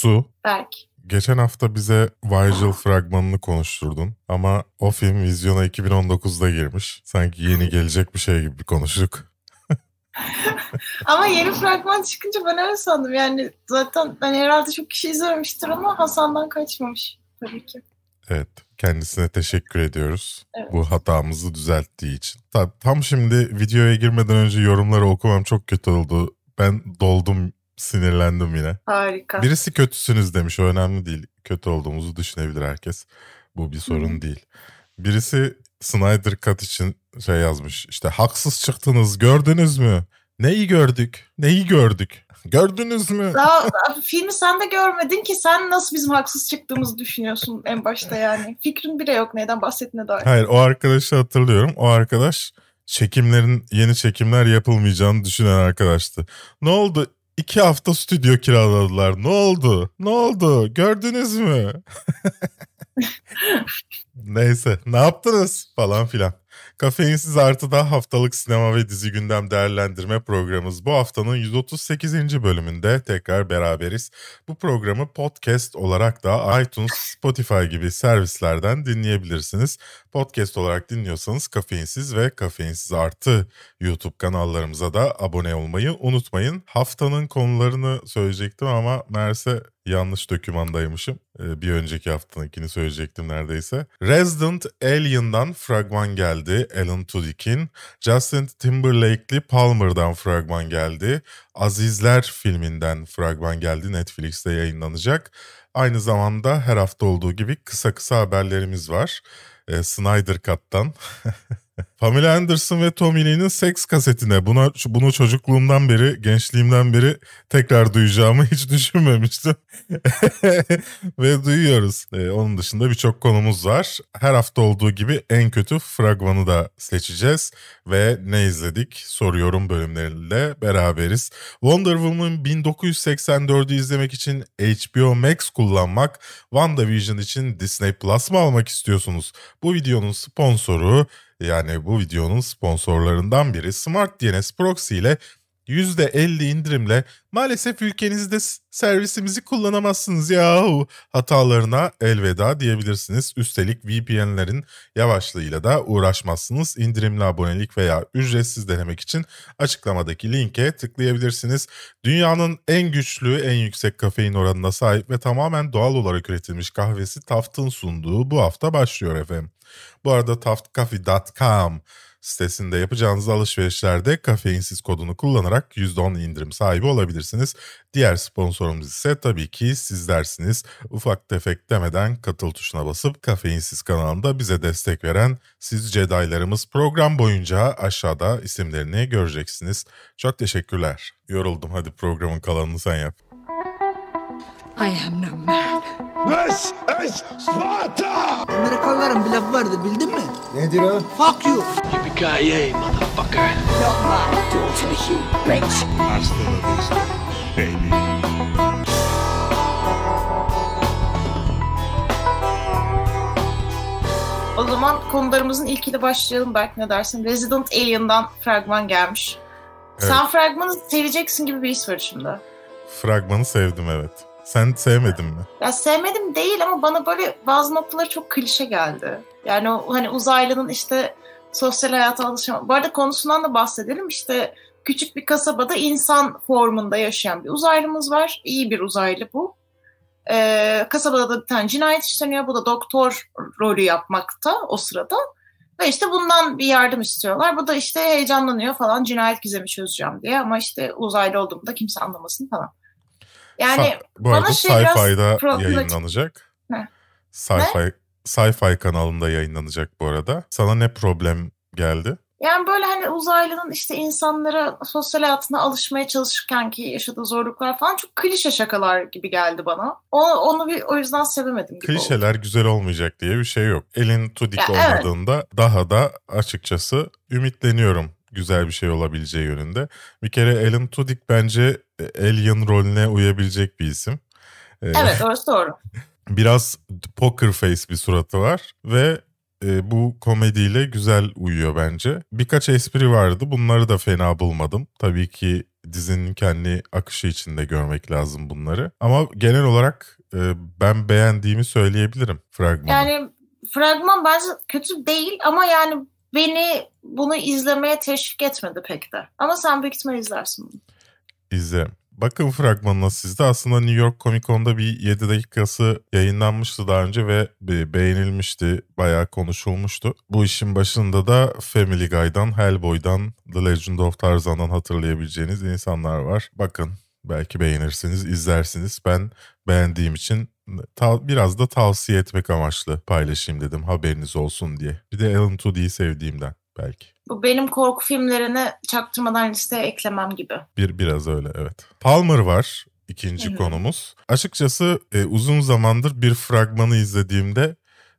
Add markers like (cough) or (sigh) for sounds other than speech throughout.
Su, Belki. geçen hafta bize Vigil fragmanını konuşturdun ama o film vizyona 2019'da girmiş. Sanki yeni gelecek bir şey gibi konuştuk. (laughs) Ama yeni fragman çıkınca ben öyle sandım. Yani zaten hani herhalde çok kişi izlememiştir ama Hasan'dan kaçmamış tabii ki. Evet, kendisine teşekkür ediyoruz Evet. bu hatamızı düzelttiği için. Ta- tam şimdi videoya girmeden önce yorumları okumam çok kötü oldu. Ben doldum, sinirlendim yine. Harika. Birisi kötüsünüz demiş, o önemli değil. Kötü olduğumuzu düşünebilir herkes. Bu bir sorun Hı. değil. Birisi Snyder Cut için şey yazmış. İşte haksız çıktınız, gördünüz mü? Neyi gördük? Neyi gördük? (laughs) Gördünüz mü? Daha filmi sen de görmedin ki sen nasıl bizim haksız çıktığımızı düşünüyorsun en başta yani. Fikrin bile yok neyden bahsettiğine dair. Hayır o arkadaşı hatırlıyorum. O arkadaş çekimlerin yeni çekimler yapılmayacağını düşünen arkadaştı. Ne oldu? İki hafta stüdyo kiraladılar. Ne oldu? Ne oldu? Gördünüz mü? (laughs) Neyse ne yaptınız falan filan. Kafeinsiz Artı'da haftalık sinema ve dizi gündem değerlendirme programımız bu haftanın 138. bölümünde tekrar beraberiz. Bu programı podcast olarak da iTunes, Spotify gibi servislerden dinleyebilirsiniz. Podcast olarak dinliyorsanız Kafeinsiz ve Kafeinsiz Artı YouTube kanallarımıza da abone olmayı unutmayın. Haftanın konularını söyleyecektim ama Meğerse yanlış dokümandaymışım. Ee, bir önceki haftanınkini söyleyecektim neredeyse. Resident Alien'dan fragman geldi. Alan Tudyk'in. Justin Timberlake'li Palmer'dan fragman geldi. Azizler filminden fragman geldi. Netflix'te yayınlanacak. Aynı zamanda her hafta olduğu gibi kısa kısa haberlerimiz var. Ee, Snyder Cut'tan. (laughs) Pamela Anderson ve Tommy Lee'nin seks kasetine buna, bunu çocukluğumdan beri, gençliğimden beri tekrar duyacağımı (laughs) hiç düşünmemiştim. (laughs) ve duyuyoruz. Ee, onun dışında birçok konumuz var. Her hafta olduğu gibi en kötü fragmanı da seçeceğiz. Ve ne izledik soruyorum bölümleriyle beraberiz. Wonder Woman 1984'ü izlemek için HBO Max kullanmak, WandaVision için Disney Plus mı almak istiyorsunuz? Bu videonun sponsoru yani bu videonun sponsorlarından biri Smart DNS Proxy ile %50 indirimle maalesef ülkenizde servisimizi kullanamazsınız yahu hatalarına elveda diyebilirsiniz. Üstelik VPN'lerin yavaşlığıyla da uğraşmazsınız. İndirimli abonelik veya ücretsiz denemek için açıklamadaki linke tıklayabilirsiniz. Dünyanın en güçlü, en yüksek kafein oranına sahip ve tamamen doğal olarak üretilmiş kahvesi Taft'ın sunduğu bu hafta başlıyor efendim. Bu arada taftcoffee.com sitesinde yapacağınız alışverişlerde kafeinsiz kodunu kullanarak %10 indirim sahibi olabilirsiniz. Diğer sponsorumuz ise tabii ki sizlersiniz. Ufak tefek demeden katıl tuşuna basıp kafeinsiz kanalında bize destek veren siz Jedi'larımız program boyunca aşağıda isimlerini göreceksiniz. Çok teşekkürler. Yoruldum hadi programın kalanını sen yap. I am no man. This is Sparta! Amerikalıların bir lafı vardır bildin mi? Nedir o? Fuck you. Yippee-ki-yay, motherfucker! Hasta la vista, baby. O zaman konularımızın ilkiyle başlayalım belki ne dersin? Resident Alien'dan fragman gelmiş. Sen fragmanı seveceksin gibi bir his var içimde. Fragmanı sevdim evet. Sen sevmedin mi? Ya sevmedim değil ama bana böyle bazı noktaları çok klişe geldi. Yani o hani uzaylının işte sosyal hayata alışama. Bu arada konusundan da bahsedelim. İşte küçük bir kasabada insan formunda yaşayan bir uzaylımız var. İyi bir uzaylı bu. Ee, kasabada da bir tane cinayet işleniyor. Bu da doktor rolü yapmakta o sırada. Ve işte bundan bir yardım istiyorlar. Bu da işte heyecanlanıyor falan cinayet gizemi çözeceğim diye. Ama işte uzaylı olduğumda kimse anlamasın falan. Yani Sa- bu bana arada şey biraz Sci-Fi'da problematik. yayınlanacak. Ne? Sci-Fi, Sci-Fi kanalında yayınlanacak bu arada. Sana ne problem geldi? Yani böyle hani uzaylının işte insanlara sosyal hayatına alışmaya çalışırken ki yaşadığı zorluklar falan çok klişe şakalar gibi geldi bana. O, onu bir o yüzden sevemedim gibi oldu. Klişeler güzel olmayacak diye bir şey yok. Elin Tudik Ya, evet. olmadığında daha da açıkçası ümitleniyorum güzel bir şey olabileceği yönünde. Bir kere Alan Tudyk bence e, Alien rolüne uyabilecek bir isim. Ee, Evet (laughs) orası doğru. biraz poker face bir suratı var ve e, bu komediyle güzel uyuyor bence. Birkaç espri vardı. Bunları da fena bulmadım. Tabii ki dizinin kendi akışı içinde görmek lazım bunları. Ama genel olarak e, ben beğendiğimi söyleyebilirim fragmanı. Yani fragman bence kötü değil ama yani beni bunu izlemeye teşvik etmedi pek de. Ama sen büyük ihtimal izlersin bunu. İzlerim. Bakın fragmanına sizde aslında New York Comic Con'da bir 7 dakikası yayınlanmıştı daha önce ve be- beğenilmişti. Bayağı konuşulmuştu. Bu işin başında da Family Guy'dan, Hellboy'dan, The Legend of Tarzan'dan hatırlayabileceğiniz insanlar var. Bakın belki beğenirsiniz, izlersiniz. Ben beğendiğim için biraz da tavsiye etmek amaçlı paylaşayım dedim haberiniz olsun diye. Bir de Alan Tudy'yi sevdiğimden belki. Bu benim korku filmlerini çaktırmadan listeye eklemem gibi. Bir biraz öyle evet. Palmer var ikinci hı. konumuz. Açıkçası e, uzun zamandır bir fragmanı izlediğimde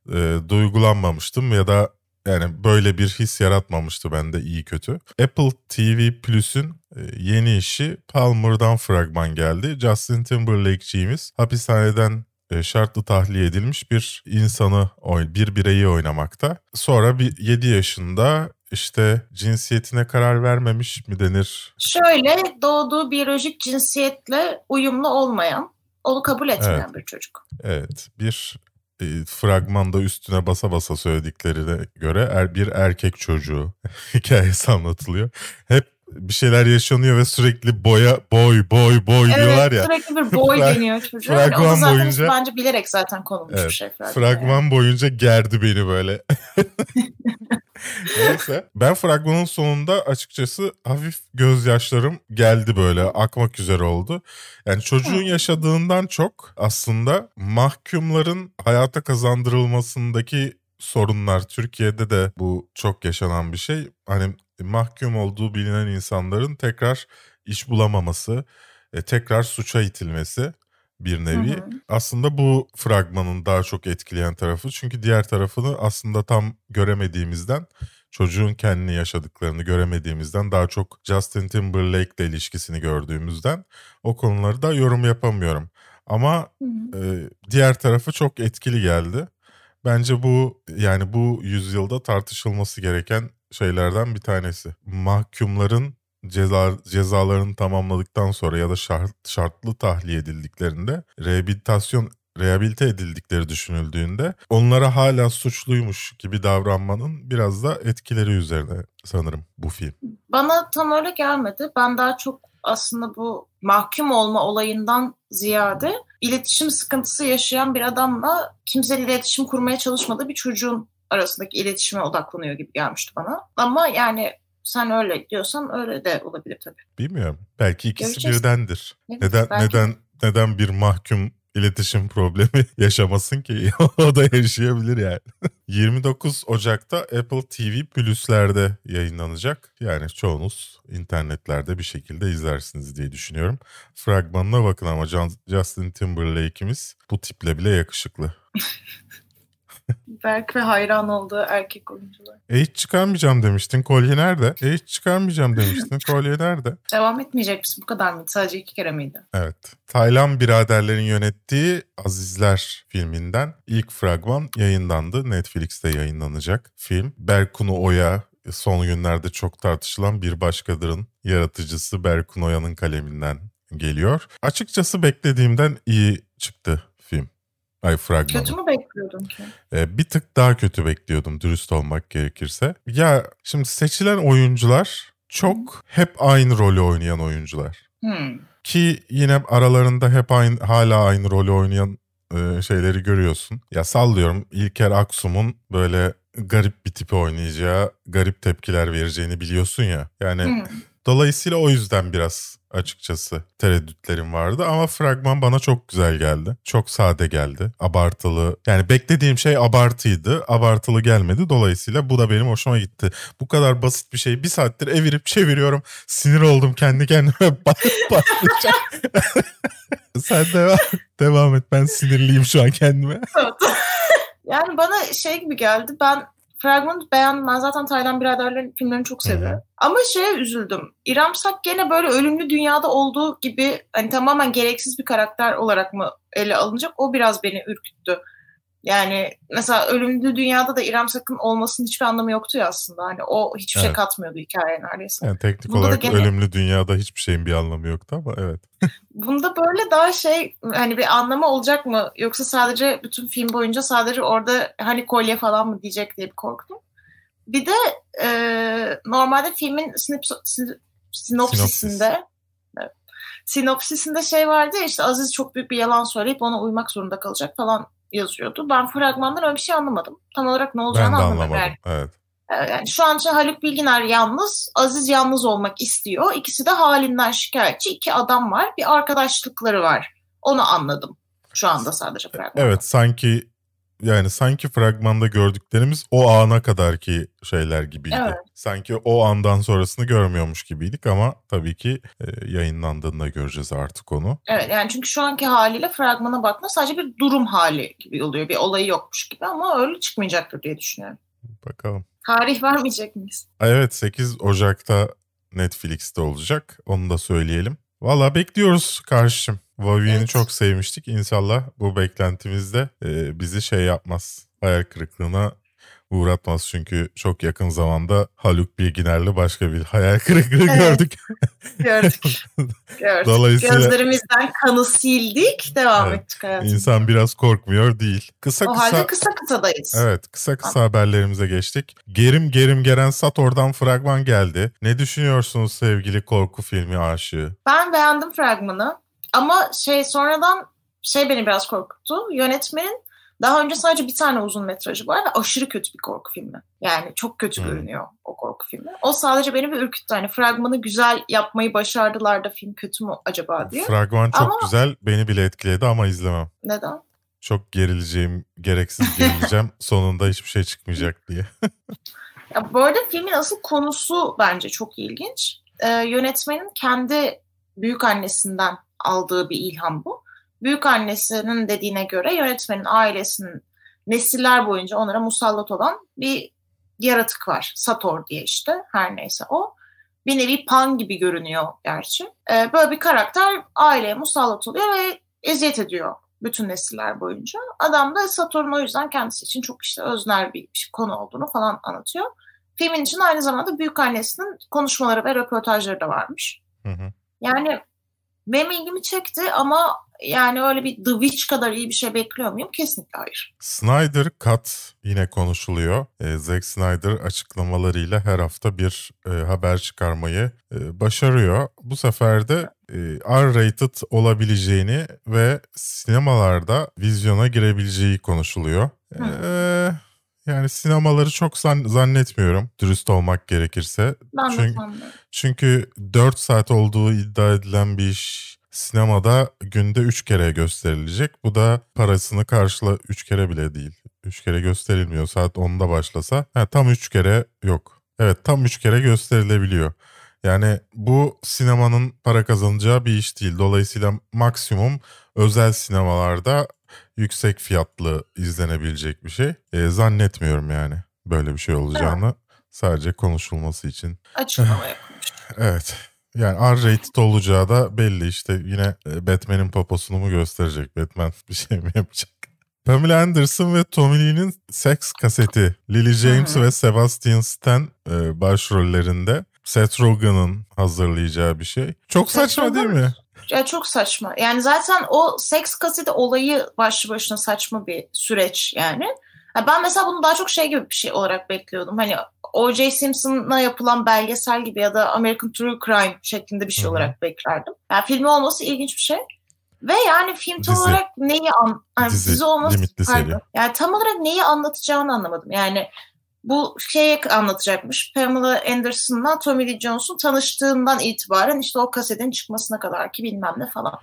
e, duygulanmamıştım ya da yani böyle bir his yaratmamıştı bende iyi kötü. Apple TV Plus'ün e, yeni işi Palmer'dan fragman geldi. Justin Timberlake'ciğimiz hapishaneden e, şartlı tahliye edilmiş bir insanı, bir bireyi oynamakta. Sonra bir 7 yaşında işte cinsiyetine karar vermemiş mi denir? Şöyle doğduğu biyolojik cinsiyetle uyumlu olmayan, onu kabul etmeyen Evet. bir çocuk. Evet bir e, fragmanda üstüne basa basa söylediklerine göre er, bir erkek çocuğu (laughs) hikayesi anlatılıyor. Hep bir şeyler yaşanıyor ve sürekli boya boy boy boy diyorlar ya. sürekli bir (laughs) boy deniyor çocuğa. Yani fragman onu zaten boyunca- bence bilerek zaten konulmuş Evet, bir şey. Fragman. Fragman boyunca gerdi beni böyle. (laughs) Neyse. Ben fragmanın sonunda açıkçası hafif gözyaşlarım geldi böyle. Akmak üzere oldu. Yani çocuğun Hı. yaşadığından çok aslında mahkumların hayata kazandırılmasındaki sorunlar. Türkiye'de de bu çok yaşanan bir şey. Hani mahkum olduğu bilinen insanların tekrar iş bulamaması, e, tekrar suça itilmesi bir nevi. Hı hı. Aslında bu fragmanın daha çok etkileyen tarafı. Çünkü diğer tarafını aslında tam göremediğimizden, çocuğun kendini yaşadıklarını göremediğimizden daha çok Justin Timberlake ile ilişkisini gördüğümüzden o konuları da yorum yapamıyorum. Ama Hı hı. e, diğer tarafı çok etkili geldi. Bence bu yani bu yüzyılda tartışılması gereken şeylerden bir tanesi. Mahkumların ceza, cezalarını tamamladıktan sonra ya da şart, şartlı tahliye edildiklerinde rehabilitasyon rehabilite edildikleri düşünüldüğünde onlara hala suçluymuş gibi davranmanın biraz da etkileri üzerine sanırım bu film. Bana tam öyle gelmedi. Ben daha çok aslında bu mahkum olma olayından ziyade iletişim sıkıntısı yaşayan bir adamla kimsenin iletişim kurmaya çalışmadığı bir çocuğun arasındaki iletişime odaklanıyor gibi gelmişti bana. Ama yani sen öyle diyorsan öyle de olabilir tabii. Bilmiyorum. Belki ikisi Göreceğiz. birdendir. Evet, Neden belki. neden neden bir mahkum iletişim problemi (laughs) yaşamasın ki? (laughs) o da yaşayabilir yani. (laughs) 29 Ocak'ta Apple TV Plus'lerde yayınlanacak. Yani çoğunuz internetlerde bir şekilde izlersiniz diye düşünüyorum. Fragmanına bakın ama Justin Timberlake'imiz bu tiple bile yakışıklı. Berk ve hayran olduğu erkek oyuncular. E hiç çıkarmayacağım demiştin. Kolye nerede? E hiç çıkarmayacağım demiştin. (laughs) Kolye nerede? Devam etmeyecek misin? Bu kadar mıydı? Sadece iki kere miydi? Evet. Taylan biraderlerin yönettiği Azizler filminden ilk fragman yayınlandı. Netflix'te yayınlanacak film. Berkunu Oya son günlerde çok tartışılan bir başkadırın yaratıcısı Berkun Oya'nın kaleminden geliyor. Açıkçası beklediğimden iyi çıktı. Ay fragmanı. Kötü mü bekliyordun ki? Ee, bir tık daha kötü bekliyordum dürüst olmak gerekirse. Ya şimdi seçilen oyuncular çok hep aynı rolü oynayan oyuncular. Hmm. Ki yine aralarında hep aynı hala aynı rolü oynayan e, şeyleri görüyorsun. Ya sallıyorum İlker Aksum'un böyle garip bir tipi oynayacağı, garip tepkiler vereceğini biliyorsun ya. Yani Hmm. dolayısıyla o yüzden biraz açıkçası tereddütlerim vardı ama fragman bana çok güzel geldi. Çok sade geldi. Abartılı. Yani beklediğim şey abartıydı. Abartılı gelmedi. Dolayısıyla bu da benim hoşuma gitti. Bu kadar basit bir şey. Bir saattir evirip çeviriyorum. Sinir oldum kendi kendime. (laughs) (laughs) Sen devam, devam et. Ben sinirliyim şu an kendime. (laughs) Yani bana şey gibi geldi. Ben fragmanı beğendim. Ben zaten Taylan biraderlerin filmlerini çok seviyorum. Ama şeye üzüldüm. İrem Sak gene böyle ölümlü dünyada olduğu gibi hani tamamen gereksiz bir karakter olarak mı ele alınacak? O biraz beni ürküttü. Yani mesela Ölümlü Dünya'da da İrem Sakın olmasının hiçbir anlamı yoktu ya aslında. Hani o hiçbir şey Evet. katmıyordu hikayeye neredeyse. Yani teknik Bunda da olarak gene- ölümlü dünyada hiçbir şeyin bir anlamı yoktu ama evet. (laughs) Bunda böyle daha şey hani bir anlamı olacak mı? Yoksa sadece bütün film boyunca sadece orada hani kolye falan mı diyecek diye bir korktum. Bir de e, normalde filmin sinopso- sin- sinopsisinde evet, sinopsisinde şey vardı ya işte Aziz çok büyük bir yalan söyleyip ona uymak zorunda kalacak falan yazıyordu. Ben fragmandan öyle bir şey anlamadım. Tam olarak ne Ben olacağını de anlamadım. anlamadım. Evet. e, yani şu an için Haluk Bilginer yalnız, Aziz yalnız olmak istiyor. İkisi de halinden şikayetçi. iki adam var. Bir arkadaşlıkları var. Onu anladım. Şu anda sadece fragmanda. Evet sanki yani sanki fragmanda gördüklerimiz o ana kadarki şeyler gibiydi. Evet. Sanki o andan sonrasını görmüyormuş gibiydik ama tabii ki e, yayınlandığında göreceğiz artık onu. Evet yani çünkü şu anki haliyle fragmana baktığında sadece bir durum hali gibi oluyor. Bir olayı yokmuş gibi ama öyle çıkmayacaktır diye düşünüyorum. Bakalım. Tarih vermeyecek miyiz? Evet 8 Ocak'ta Netflix'te olacak. Onu da söyleyelim. Valla bekliyoruz karşım. Vivienne'i Evet. çok sevmiştik. İnşallah bu beklentimizde e, bizi şey yapmaz. Hayal kırıklığına uğratmaz. Çünkü çok yakın zamanda Haluk Bilginer'le başka bir hayal kırıklığı Evet. gördük. Gördük. (laughs) Gördük. Dolayısıyla- Gözlerimizden kanı sildik. Devam Evet. ettik hayatımıza. İnsan biraz korkmuyor değil. Kısa O kısa halde kısa kısadayız. Evet kısa kısa haberlerimize geçtik. Gerim gerim gelen Sator'dan fragman geldi. Ne düşünüyorsunuz sevgili korku filmi aşığı? Ben beğendim fragmanı. Ama şey sonradan şey beni biraz korkuttu. Yönetmenin daha önce sadece bir tane uzun metrajı var ve aşırı kötü bir korku filmi. Yani çok kötü Hmm. görünüyor o korku filmi. O sadece beni bir ürküttü. Hani fragmanı güzel yapmayı başardılar da film kötü mü acaba diye. Fragman çok Ama- güzel beni bile etkiledi ama izlemem. Neden? Çok gerileceğim, gereksiz gerileceğim. (laughs) Sonunda hiçbir şey çıkmayacak diye. Ya bu arada filmin asıl konusu bence çok ilginç. Ee, yönetmenin kendi büyük annesinden aldığı bir ilham bu. Büyük annesinin dediğine göre yönetmenin ailesinin nesiller boyunca onlara musallat olan bir yaratık var. Sator diye işte her neyse o. Bir nevi Pan gibi görünüyor gerçi. Ee, böyle bir karakter aileye musallat oluyor ve eziyet ediyor bütün nesiller boyunca. Adam da Sator'un o yüzden kendisi için çok işte öznel bir bir konu olduğunu falan anlatıyor. Filmin için aynı zamanda büyük annesinin konuşmaları ve röportajları da varmış. Hı hı. Yani benim ilgimi çekti ama yani öyle bir The Witch kadar iyi bir şey bekliyor muyum? Kesinlikle hayır. Snyder Cut yine konuşuluyor. Ee, Zack Snyder açıklamalarıyla her hafta bir e, haber çıkarmayı e, başarıyor. Bu sefer de e, R-rated olabileceğini ve sinemalarda vizyona girebileceği konuşuluyor. Ee, yani sinemaları çok zan- zannetmiyorum dürüst olmak gerekirse. Ben Çünkü-. Çünkü 4 saat olduğu iddia edilen bir iş sinemada günde 3 kere gösterilecek. Bu da parasını karşıla 3 kere bile değil. 3 kere gösterilmiyor. Saat 10'da başlasa ha, tam 3 kere yok. Evet tam 3 kere gösterilebiliyor. Yani bu sinemanın para kazanacağı bir iş değil. Dolayısıyla maksimum özel sinemalarda yüksek fiyatlı izlenebilecek bir şey. E, zannetmiyorum yani böyle bir şey olacağını. Sadece konuşulması için Açıklama. (laughs) Evet. Yani R-rated olacağı da belli işte yine e, Batman'in poposunu mu gösterecek? Batman bir şey mi yapacak? (laughs) Pamela Anderson ve Tommy Lee'nin seks kaseti. Lily James ve Sebastian Stan e, başrollerinde. Seth Rogen'ın hazırlayacağı bir şey. Çok Seth saçma değil mi? Ya çok saçma. Yani zaten o seks kaseti olayı başlı başına saçma bir süreç yani. Ha, Ben mesela bunu daha çok şey gibi bir şey olarak bekliyordum. Hani O.J. Simpson'a yapılan belgesel gibi ya da American True Crime şeklinde bir şey Hı hı. olarak beklerdim. Yani filmi olması ilginç bir şey. Ve yani film tam Dizi. olarak neyi an yani Dizi, dizi olması pardon. Yani tam olarak neyi anlatacağını anlamadım. Yani bu şeye anlatacakmış. Pamela Anderson'la Tommy Lee Jones'un tanıştığından itibaren işte o kasetin çıkmasına kadar ki bilmem ne falan.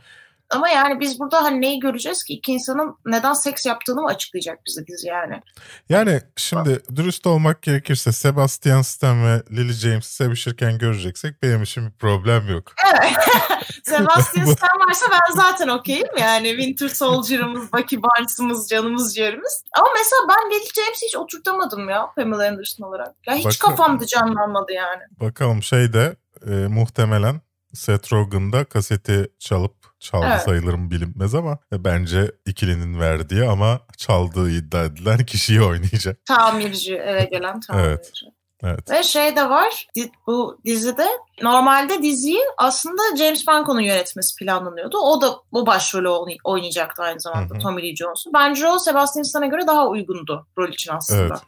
Ama yani biz burada hani neyi göreceğiz ki? İki insanın neden seks yaptığını mı açıklayacak bize dizi yani? Yani şimdi dürüst olmak gerekirse Sebastian Stan ve Lily James'i sevişirken göreceksek benim için bir problem yok. Evet. (laughs) Sebastian Stan varsa ben zaten okeyim yani. Winter Soldier'ımız, Bucky Barnes'ımız, canımız ciğerimiz. Ama mesela ben Lily James'i hiç oturtamadım ya Pamela Anderson olarak. Ya hiç Bakın- kafamda canlanmadı yani. Bakalım şeyde e, muhtemelen Seth Rogen da kaseti çalıp çaldı Evet. sayılır mı bilinmez ama e, bence ikilinin verdiği ama çaldığı iddia edilen kişiyi oynayacak. Tamirci eve gelen tamirci. Evet. Ve şey de var bu dizide normalde diziyi aslında James Franco'nun yönetmesi planlanıyordu. O da bu başrolü oynay- oynayacaktı aynı zamanda Hı hı. Tommy Lee Jones'u. Bence o Sebastian Stan'a göre daha uygundu rol için aslında. Evet.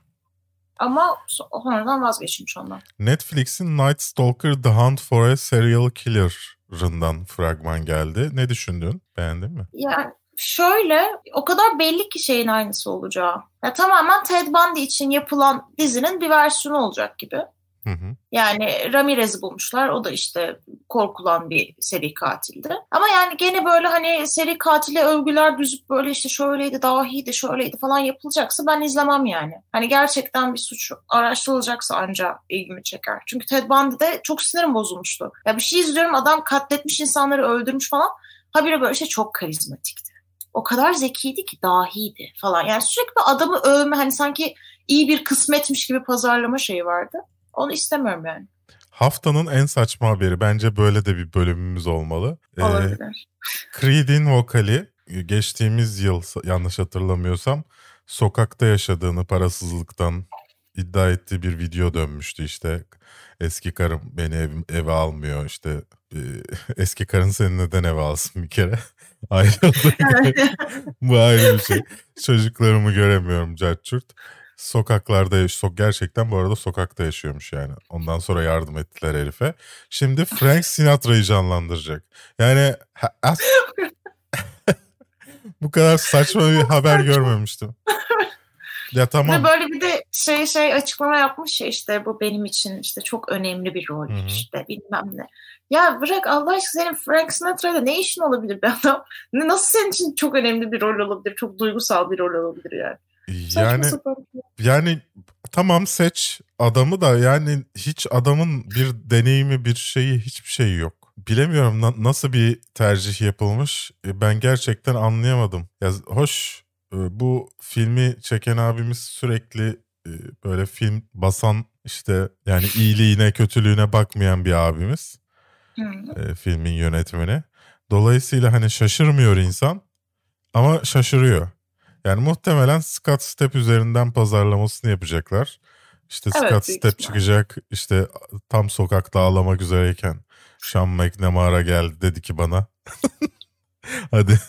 Ama so- sonradan vazgeçmiş ondan. Netflix'in Night Stalker The Hunt for a Serial Killer'ından fragman geldi. Ne düşündün? Beğendin mi? Yani şöyle o kadar belli ki şeyin aynısı olacağı. Ya tamamen Ted Bundy için yapılan dizinin bir versiyonu olacak gibi. Hı hı. Yani Ramirez'i bulmuşlar. O da işte korkulan bir seri katildi. Ama yani gene böyle hani seri katile övgüler düzüp böyle işte şöyleydi, dahiydi, şöyleydi falan yapılacaksa ben izlemem yani. Hani gerçekten bir suç araştırılacaksa anca ilgimi çeker. Çünkü Ted Bundy'de çok sinirim bozulmuştu. Ya bir şey izliyorum adam katletmiş insanları öldürmüş falan. Habire böyle şey çok karizmatikti. O kadar zekiydi ki dahiydi falan. Yani sürekli adamı övme hani sanki iyi bir kısmetmiş gibi pazarlama şeyi vardı. Onu istemiyorum yani. Haftanın en saçma haberi. Bence böyle de bir bölümümüz olmalı. Ee, Olabilir. Creed'in vokali e, geçtiğimiz yıl yanlış hatırlamıyorsam sokakta yaşadığını parasızlıktan iddia ettiği bir video dönmüştü işte. Eski karım beni ev, eve almıyor işte e, (laughs) eski karın seni neden eve alsın bir kere. (laughs) Ayrıldık. (laughs) Bu ayrı bir şey. Çocuklarımı göremiyorum Cahçurt. Sokaklarda yaş- so gerçekten bu arada sokakta yaşıyormuş yani. Ondan sonra yardım ettiler herife. Şimdi Frank Sinatra'yı canlandıracak. Yani (laughs) bu kadar saçma bir haber görmemiştim. Ya Ve tamam. böyle bir de şey şey açıklama yapmış ya işte bu benim için işte çok önemli bir rol Hı hı. işte bilmem ne. Ya bırak Allah aşkına senin Frank Sinatra'yla ne işin olabilir (laughs) be adam? Nasıl senin için çok önemli bir rol olabilir? Çok duygusal bir rol olabilir yani. Yani sapan. yani tamam seç adamı da yani hiç adamın bir deneyimi bir şeyi hiçbir şeyi yok. Bilemiyorum na- nasıl bir tercih yapılmış. E, Ben gerçekten anlayamadım. Ya hoş e, bu filmi çeken abimiz sürekli e, böyle film basan işte yani iyiliğine kötülüğüne bakmayan bir abimiz. E, filmin yönetmeni. Dolayısıyla hani şaşırmıyor insan ama şaşırıyor. Yani muhtemelen Scott Step üzerinden pazarlamasını yapacaklar. İşte Evet, Scott Step çıkacak işte tam sokakta ağlamak üzereyken Sean McNamara geldi dedi ki bana. (laughs) Hadi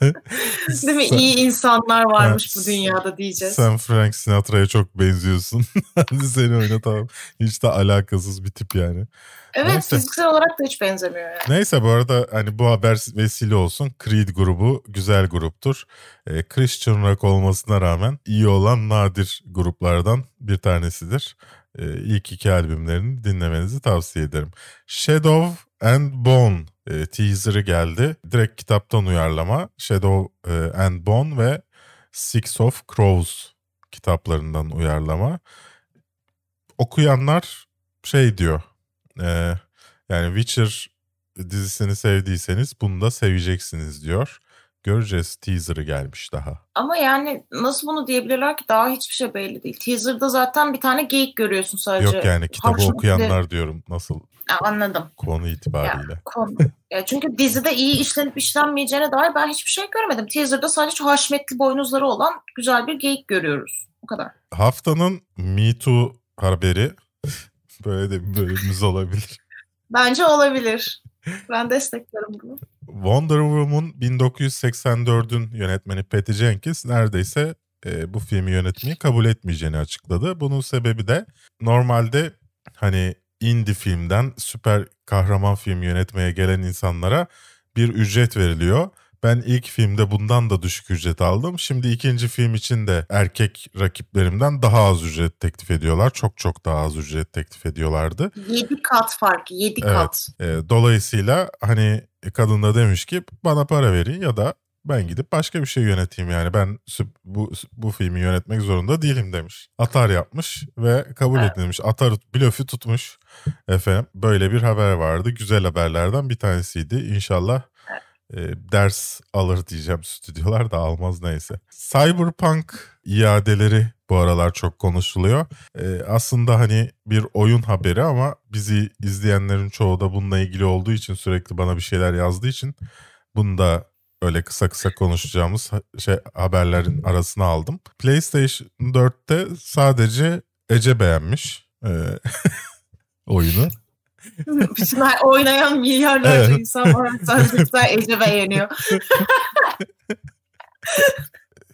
Değil mi? sen- İyi insanlar varmış Evet. bu dünyada diyeceğiz. sen Frank Sinatra'ya çok benziyorsun. (laughs) Hadi seni oynatalım. Hiç de alakasız bir tip yani. evet Neyse. fiziksel olarak da hiç benzemiyor yani. Neyse bu arada hani bu haber vesile olsun. Creed grubu güzel gruptur. Ee, Christian rock olmasına rağmen iyi olan nadir gruplardan bir tanesidir. Ee, ilk iki albümlerini dinlemenizi tavsiye ederim. Shadow and Bone e, teaser'ı geldi. Direkt kitaptan uyarlama. Shadow e, and Bone ve Six of Crows kitaplarından uyarlama. Okuyanlar şey diyor. e, yani Witcher dizisini sevdiyseniz bunu da seveceksiniz diyor. Göreceğiz teaser'ı gelmiş daha. Ama yani nasıl bunu diyebilirler ki daha hiçbir şey belli değil. Teaser'da zaten bir tane geyik görüyorsun sadece. Yok yani kitabı Hoşnut okuyanlar diyorum nasıl anladım. konu itibariyle. Ya, konu. Ya çünkü dizide iyi işlenip işlenmeyeceğine dair ben hiçbir şey görmedim. Teaser'da sadece haşmetli boynuzları olan güzel bir geyik görüyoruz. Bu kadar. Haftanın Me Too haberi (laughs) böyle de bir bölümümüz olabilir. Bence olabilir. Ben desteklerim bunu. Wonder Woman 1984'ün yönetmeni Patty Jenkins neredeyse e, bu filmi yönetmeyi kabul etmeyeceğini açıkladı. Bunun sebebi de normalde hani indie filmden süper kahraman film yönetmeye gelen insanlara bir ücret veriliyor. Ben ilk filmde bundan da düşük ücret aldım. Şimdi ikinci film için de erkek rakiplerimden daha az ücret teklif ediyorlar. Çok çok daha az ücret teklif ediyorlardı. 7 kat fark. 7 Evet. kat. E, dolayısıyla hani kadın da demiş ki bana para verin ya da ben gidip başka bir şey yöneteyim yani ben bu bu filmi yönetmek zorunda değilim demiş. Atar yapmış ve kabul Evet. edilmiş. Atar blöfü tutmuş. Efendim böyle bir haber vardı. Güzel haberlerden bir tanesiydi. İnşallah e, ders alır diyeceğim stüdyolar da almaz neyse. Cyberpunk iadeleri bu aralar çok konuşuluyor. E, aslında hani bir oyun haberi ama bizi izleyenlerin çoğu da bununla ilgili olduğu için sürekli bana bir şeyler yazdığı için Bunu da öyle kısa kısa konuşacağımız şey haberlerin arasına aldım. PlayStation 4'te sadece Ece beğenmiş e, (laughs) oyunu. Her- oynayan milyarlarca Evet. insan var. Sadece Ece beğeniyor.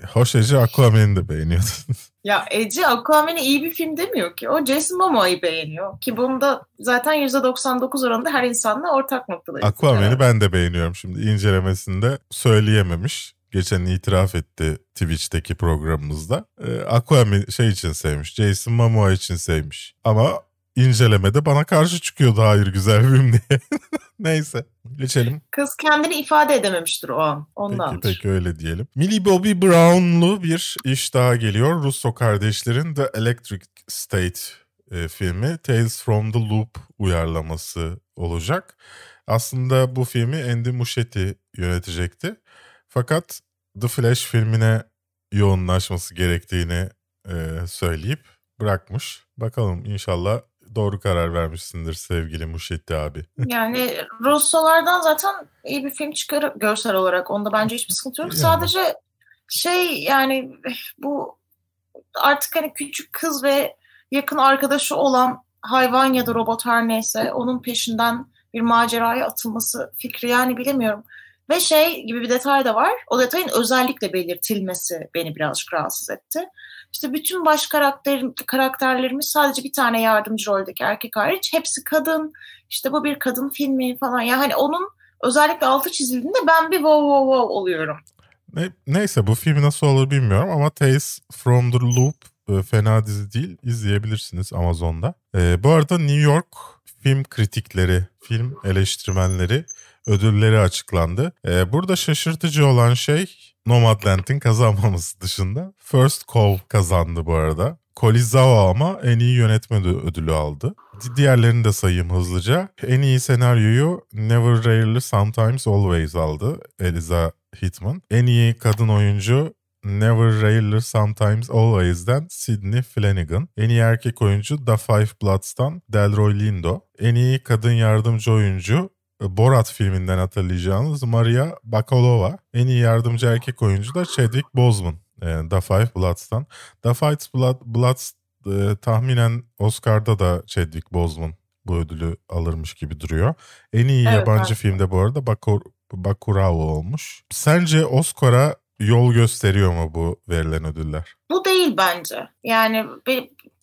Hoş Ece Aquaman'i de beğeniyordu. Ya Ece Aquaman'i iyi bir film demiyor ki. O Jason Momoa'yı beğeniyor. Ki bunda zaten %99 oranında her insanla ortak noktadayız. Aquaman'i ben de beğeniyorum şimdi. incelemesinde söyleyememiş. Geçen itiraf etti Twitch'teki programımızda. Ee, Aquaman şey için sevmiş. Jason Momoa için sevmiş. Ama incelemede bana karşı çıkıyordu hayır güzel film diye. (laughs) Neyse geçelim. Kız kendini ifade edememiştir o an. Ondan. Peki peki öyle diyelim. Millie Bobby Brown'lu bir iş daha geliyor. Russo kardeşlerin The Electric State e, filmi Tales from the Loop uyarlaması olacak. Aslında bu filmi Andy Muschietti yönetecekti. Fakat The Flash filmine yoğunlaşması gerektiğini e, söyleyip bırakmış. Bakalım inşallah doğru karar vermişsindir sevgili Muschietti abi. Yani Russolardan zaten iyi bir film çıkar görsel olarak. Onda bence hiçbir sıkıntı yok. Yani. Sadece şey yani bu artık hani küçük kız ve yakın arkadaşı olan hayvan ya da robot her neyse onun peşinden bir maceraya atılması fikri yani bilemiyorum. Ve şey gibi bir detay da var. O detayın özellikle belirtilmesi beni birazcık rahatsız etti. İşte bütün baş karakter, karakterlerimiz sadece bir tane yardımcı roldeki erkek hariç. Hepsi kadın. İşte bu bir kadın filmi falan. Yani hani onun özellikle altı çizildiğinde ben bir wow wow wow oluyorum. Ne, neyse bu film nasıl olur bilmiyorum ama Tales from the Loop e, fena dizi değil. izleyebilirsiniz Amazon'da. E, bu arada New York film kritikleri, film eleştirmenleri ödülleri açıklandı. E, burada şaşırtıcı olan şey Nomadland'in kazanmaması dışında. First Call kazandı bu arada. Kolizawa ama en iyi yönetmen ödü- ödülü aldı. Di- Diğerlerini de sayayım hızlıca. En iyi senaryoyu Never Rarely Sometimes Always aldı. Eliza Hitman. En iyi kadın oyuncu Never Rarely Sometimes Always'den Sydney Flanagan. En iyi erkek oyuncu The Five Bloods'tan Delroy Lindo. En iyi kadın yardımcı oyuncu Borat filminden hatırlayacağınız Maria Bakalova. En iyi yardımcı erkek oyuncu da Chadwick Boseman. e, The Five Bloods'tan. The Five Blood, Bloods e, tahminen Oscar'da da Chadwick Boseman bu ödülü alırmış gibi duruyor. En iyi Evet, yabancı evet. filmde bu arada Bakur, Bakurao olmuş. Sence Oscar'a yol gösteriyor mu bu verilen ödüller? Bu değil bence. Yani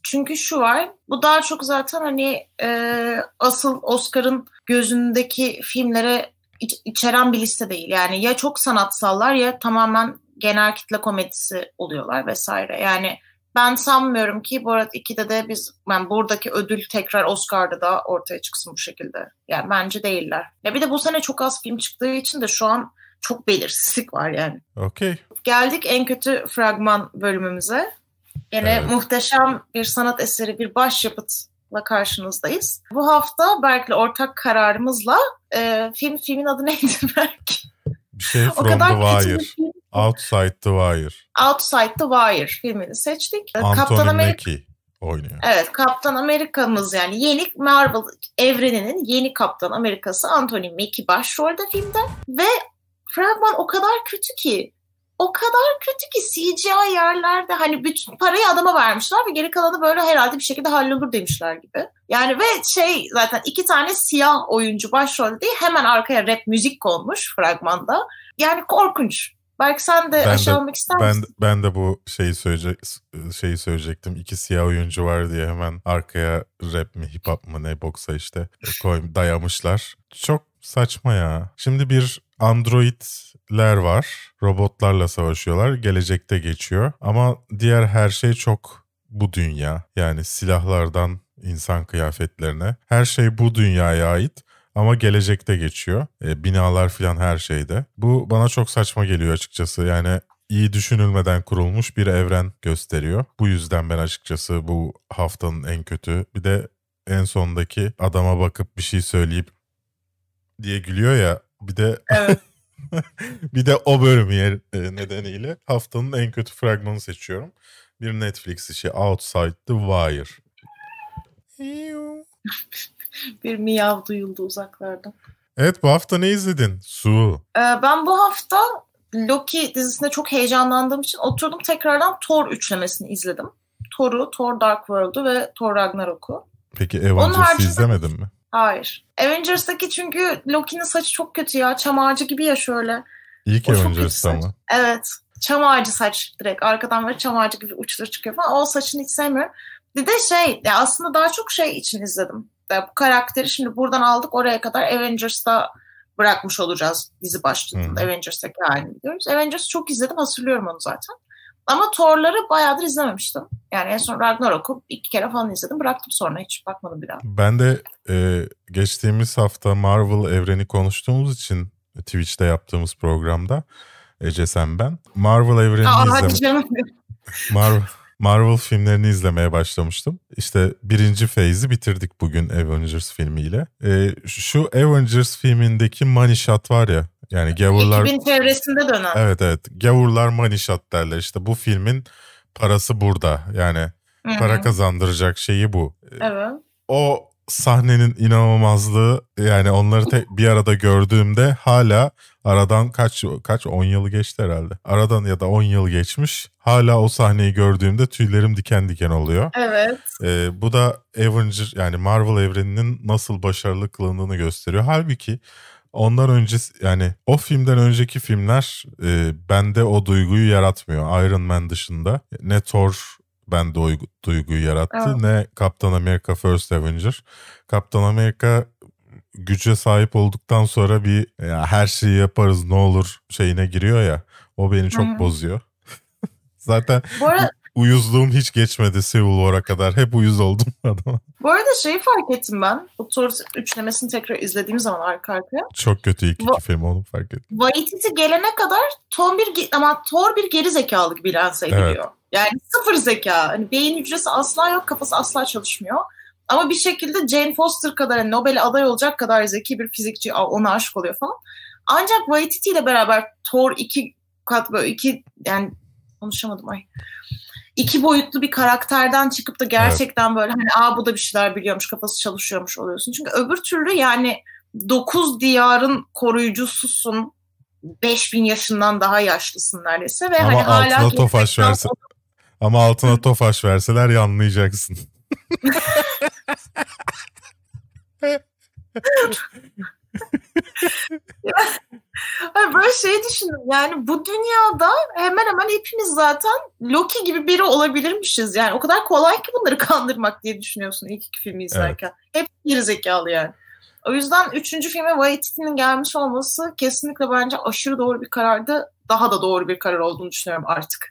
çünkü şu var. Bu daha çok zaten hani e, asıl Oscar'ın gözündeki filmlere iç- içeren bir liste değil. Yani ya çok sanatsallar ya tamamen genel kitle komedisi oluyorlar vesaire. Yani ben sanmıyorum ki Borat 2'de de biz yani buradaki ödül tekrar Oscar'da da ortaya çıksın bu şekilde. Yani bence değiller. Ya bir de bu sene çok az film çıktığı için de şu an çok belirsizlik var yani. Okey. Geldik en kötü fragman bölümümüze. Yine Evet. muhteşem bir sanat eseri, bir başyapıtla karşınızdayız. Bu hafta Berk'le ortak kararımızla e, film filmin adı neydi (laughs) Berk? Bir şey o from kadar the Wire. film. Outside the Wire. Outside the Wire filmini seçtik. E, Kaptan Anthony Amerika Mackie oynuyor. Evet, Kaptan Amerika'mız yani yeni Marvel evreninin yeni Kaptan Amerika'sı Anthony Mackie başrolde filmde ve fragman o kadar kötü ki o kadar kötü ki CGI yerlerde hani bütün parayı adama vermişler ve geri kalanı böyle herhalde bir şekilde hallolur demişler gibi. Yani ve şey zaten iki tane siyah oyuncu başrolde hemen arkaya rap müzik konmuş fragmanda. Yani korkunç. Belki sen de Ben de- aşağı almak ister Ben misin? ben de bu şeyi söyleyecek şeyi söyleyecektim. İki siyah oyuncu var diye hemen arkaya rap mi hip hop mı ne boksa işte koy dayamışlar. Çok saçma ya. Şimdi bir androidler var. Robotlarla savaşıyorlar. Gelecekte geçiyor. Ama diğer her şey çok bu dünya. Yani silahlardan insan kıyafetlerine. Her şey bu dünyaya ait. Ama gelecekte geçiyor. E, binalar falan her şeyde. Bu bana çok saçma geliyor açıkçası. Yani iyi düşünülmeden kurulmuş bir evren gösteriyor. Bu yüzden ben açıkçası bu haftanın en kötü. Bir de en sondaki adama bakıp bir şey söyleyip diye gülüyor ya. Bir de Evet. (laughs) bir de o bölüm yer e, nedeniyle haftanın en kötü fragmanı seçiyorum. Bir Netflix işi Outside the Wire. (laughs) bir miyav duyuldu uzaklardan. Evet bu hafta ne izledin? Su. Ee, ben bu hafta Loki dizisinde çok heyecanlandığım için oturdum tekrardan Thor üçlemesini izledim. Thor'u, Thor Dark World'u ve Thor Ragnarok'u. Peki Avengers'ı haricinde- izlemedin mi? Hayır. Avengers'daki çünkü Loki'nin saçı çok kötü ya. Çam ağacı gibi ya şöyle. O çok Avengers'ta mı? Evet. Çam ağacı saç direkt. Arkadan böyle çam ağacı gibi uçları çıkıyor falan. O saçını hiç sevmiyorum. Bir de şey ya aslında daha çok şey için izledim. Ya bu karakteri şimdi buradan aldık oraya kadar Avengers'ta bırakmış olacağız dizi başladığında. Hı. Avengers'taki halini biliyoruz. Avengers'ı çok izledim hatırlıyorum onu zaten. Ama Thor'ları bayağıdır izlememiştim. Yani en son Ragnarok'u iki kere falan izledim. Bıraktım sonra hiç bakmadım bir daha. Ben de e, geçtiğimiz hafta Marvel evreni konuştuğumuz için Twitch'te yaptığımız programda Ece sen ben Marvel evrenini Aa. (laughs) Marvel, Marvel filmlerini izlemeye başlamıştım. İşte birinci feyzi bitirdik bugün Avengers filmiyle. Ee, şu Avengers filmindeki money shot var ya yani gavurlar... 2000 çevresinde dönen. Evet evet gavurlar shot derler işte bu filmin parası burada yani Hı hı. para kazandıracak şeyi bu. Evet. O sahnenin inanılmazlığı yani onları tek bir arada gördüğümde hala aradan kaç kaç 10 yılı geçti herhalde. Aradan ya da 10 yıl geçmiş. Hala o sahneyi gördüğümde tüylerim diken diken oluyor. Evet. Ee, bu da Avenger yani Marvel evreninin nasıl başarılı kılındığını gösteriyor. Halbuki ondan önce yani o filmden önceki filmler e, bende o duyguyu yaratmıyor. Iron Man dışında ne Thor bende o duyguyu yarattı Evet. ne Kaptan Amerika First Avenger. Kaptan Amerika güce sahip olduktan sonra bir ya her şeyi yaparız ne olur şeyine giriyor ya. O beni çok Hı hı. bozuyor. (laughs) Zaten Bu arada, uyuzluğum hiç geçmedi Civil War'a kadar. Hep uyuz oldum (laughs) adama. bu arada şeyi fark ettim ben. Bu Thor üçlemesini tekrar izlediğim zaman arka arkaya. Çok kötü ilk iki Bu- film onu fark ettim. Waititi gelene kadar Tom bir ama Thor bir geri zekalı gibi lanse ediliyor. Evet. Yani sıfır zeka. Hani beyin hücresi asla yok, kafası asla çalışmıyor. Ama bir şekilde Jane Foster kadar yani Nobel'e aday olacak kadar zeki bir fizikçi ona aşık oluyor falan. Ancak Waititi ile beraber Thor iki kat böyle iki yani konuşamadım ay. İki boyutlu bir karakterden çıkıp da gerçekten böyle hani aa bu da bir şeyler biliyormuş kafası çalışıyormuş oluyorsun. Çünkü öbür türlü yani dokuz diyarın koruyucususun. 5000 yaşından daha yaşlısın neredeyse ve Ama hani hala altına tofaş verse, ama altına tofaş verseler yanlayacaksın. (laughs) (laughs) (laughs) (laughs) Hayır, böyle şey düşündüm. Yani bu dünyada hemen hemen hepimiz zaten Loki gibi biri olabilirmişiz. Yani o kadar kolay ki bunları kandırmak diye düşünüyorsun ilk iki filmi izlerken. Hep geri zekalı yani. O yüzden üçüncü filme Waititi'nin gelmiş olması kesinlikle bence aşırı doğru bir karardı. Daha da doğru bir karar olduğunu düşünüyorum artık.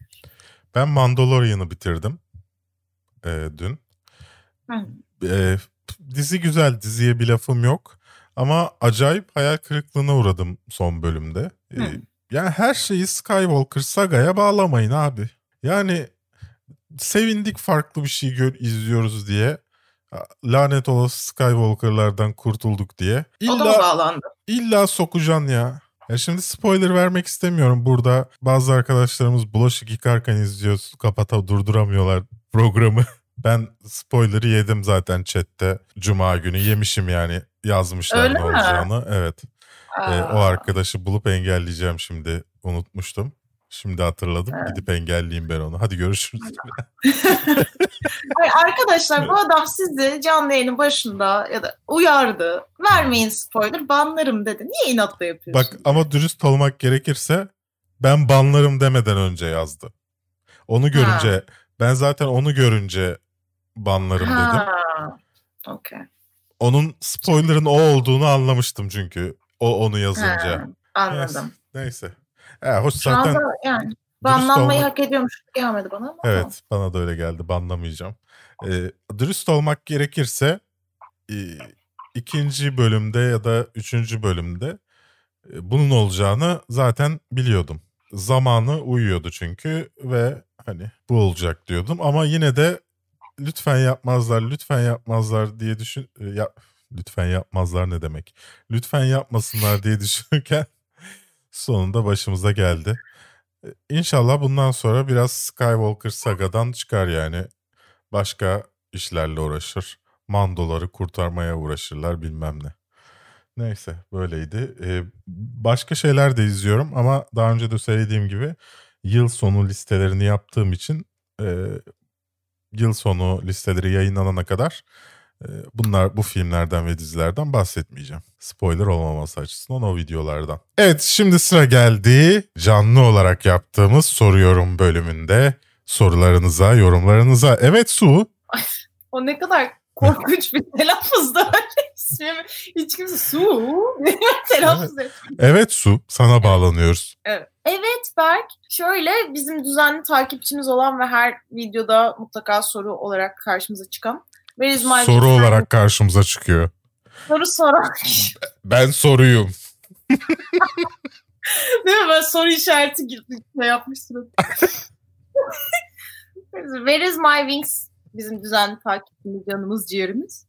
Ben Mandalorian'ı bitirdim e, dün. Hı. E, dizi güzel, diziye bir lafım yok. Ama acayip hayal kırıklığına uğradım son bölümde. E, Hı. yani her şeyi Skywalker sagaya bağlamayın abi. Yani sevindik farklı bir şey gör, izliyoruz diye. Lanet olası Skywalker'lardan kurtulduk diye. O da İlla, bağlandı? illa sokacaksın ya. Ya şimdi spoiler vermek istemiyorum. Burada bazı arkadaşlarımız bulaşık yıkarken izliyoruz. Kapata durduramıyorlar programı. (laughs) Ben spoiler'ı yedim zaten chatte. Cuma günü yemişim yani yazmışlar Öyle ne mi? olacağını. Evet. Ee, o Aa. arkadaşı bulup engelleyeceğim şimdi. Unutmuştum. Şimdi hatırladım. Evet. Gidip engelleyeyim ben onu. Hadi görüşürüz. (laughs) Ay arkadaşlar bu adam sizi canlı yayının başında ya da uyardı. Vermeyin spoiler banlarım dedi. Niye inatla yapıyorsun? Bak ama dürüst olmak gerekirse ben banlarım demeden önce yazdı. Onu görünce ben zaten onu görünce banlarım dedim. Ha. Onun spoiler'ın o olduğunu anlamıştım çünkü. O onu yazınca. Ha, Anladım. Neyse. E, hoş Şu anda zaten yani banlanmayı olmak- hak ediyormuş gelmedi bana ama. evet bana da öyle geldi banlamayacağım. Ee, dürüst olmak gerekirse e, ikinci bölümde ya da üçüncü bölümde e, bunun olacağını zaten biliyordum. Zamanı uyuyordu çünkü ve hani bu olacak diyordum ama yine de lütfen yapmazlar lütfen yapmazlar diye düşün e, ya lütfen yapmazlar ne demek? Lütfen yapmasınlar diye (laughs) düşünürken sonunda başımıza geldi. E, İnşallah bundan sonra biraz Skywalker sagadan çıkar yani. Başka işlerle uğraşır. Mandoları kurtarmaya uğraşırlar bilmem ne. Neyse böyleydi. Ee, başka şeyler de izliyorum ama daha önce de söylediğim gibi yıl sonu listelerini yaptığım için e, yıl sonu listeleri yayınlanana kadar e, bunlar bu filmlerden ve dizilerden bahsetmeyeceğim. Spoiler olmaması açısından o videolardan. Evet şimdi sıra geldi canlı olarak yaptığımız soruyorum bölümünde sorularınıza, yorumlarınıza. Evet Su. O ne kadar korkunç bir telaffuzdu öyle ismimi. Hiç kimse su telaffuz et. Evet Su. Sana bağlanıyoruz. Evet. evet Berk. Şöyle bizim düzenli takipçimiz olan ve her videoda mutlaka soru olarak karşımıza çıkan. Soru olarak karşımıza çıkıyor. Soru soran. (laughs) Ben soruyum. (laughs) Değil mi? Böyle soru işareti gibi şey yapmıştım. (laughs) Where is my wings? Bizim düzenli takipçimiz, canımız, ciğerimiz.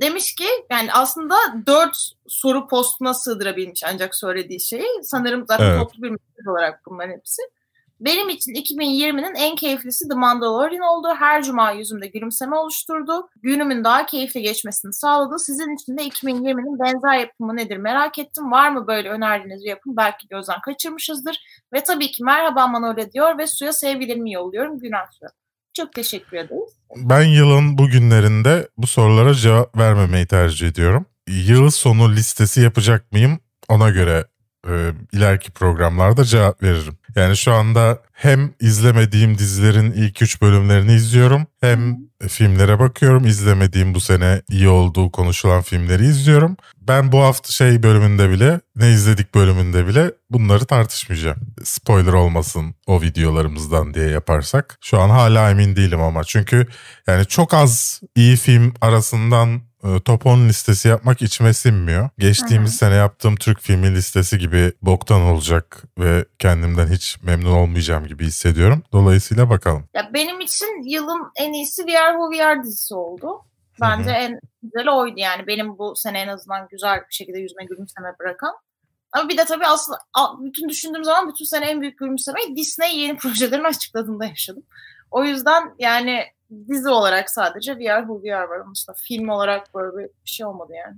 Demiş ki yani aslında dört soru postuna sığdırabilmiş ancak söylediği şeyi. Sanırım zaten Evet. toplu bir mesaj olarak bunların hepsi. Benim için 2020'nin en keyiflisi The Mandalorian oldu. Her cuma yüzümde gülümseme oluşturdu. Günümün daha keyifli geçmesini sağladı. Sizin için de 2020'nin benzer yapımı nedir merak ettim. Var mı böyle önerdiğiniz bir yapım? Belki gözden kaçırmışızdır. Ve tabii ki merhaba Manolya diyor ve suya sevgilerimi yolluyorum. Günah suya. Çok teşekkür ederiz. Ben yılın bu günlerinde bu sorulara cevap vermemeyi tercih ediyorum. Yıl sonu listesi yapacak mıyım? Ona göre e, ileriki programlarda cevap veririm. Yani şu anda hem izlemediğim dizilerin ilk üç bölümlerini izliyorum hem filmlere bakıyorum. İzlemediğim bu sene iyi olduğu konuşulan filmleri izliyorum. Ben bu hafta şey bölümünde bile ne izledik bölümünde bile bunları tartışmayacağım. Spoiler olmasın o videolarımızdan diye yaparsak. Şu an hala emin değilim ama çünkü yani çok az iyi film arasından top 10 listesi yapmak içime sinmiyor. Geçtiğimiz sene yaptığım Türk filmi listesi gibi boktan olacak ve kendimden hiç memnun olmayacağım gibi hissediyorum. Dolayısıyla bakalım. Ya benim için yılın en iyisi We Are Who We Are dizisi oldu. Bence en güzel oydu yani. Benim bu sene en azından güzel bir şekilde yüzme gülümseme bırakan. Ama bir de tabii aslında bütün düşündüğüm zaman bütün sene en büyük gülümsemeyi Disney yeni (laughs) projelerini açıkladığında yaşadım. O yüzden yani dizi olarak sadece Are Who We Are var. İşte film olarak böyle bir şey olmadı yani.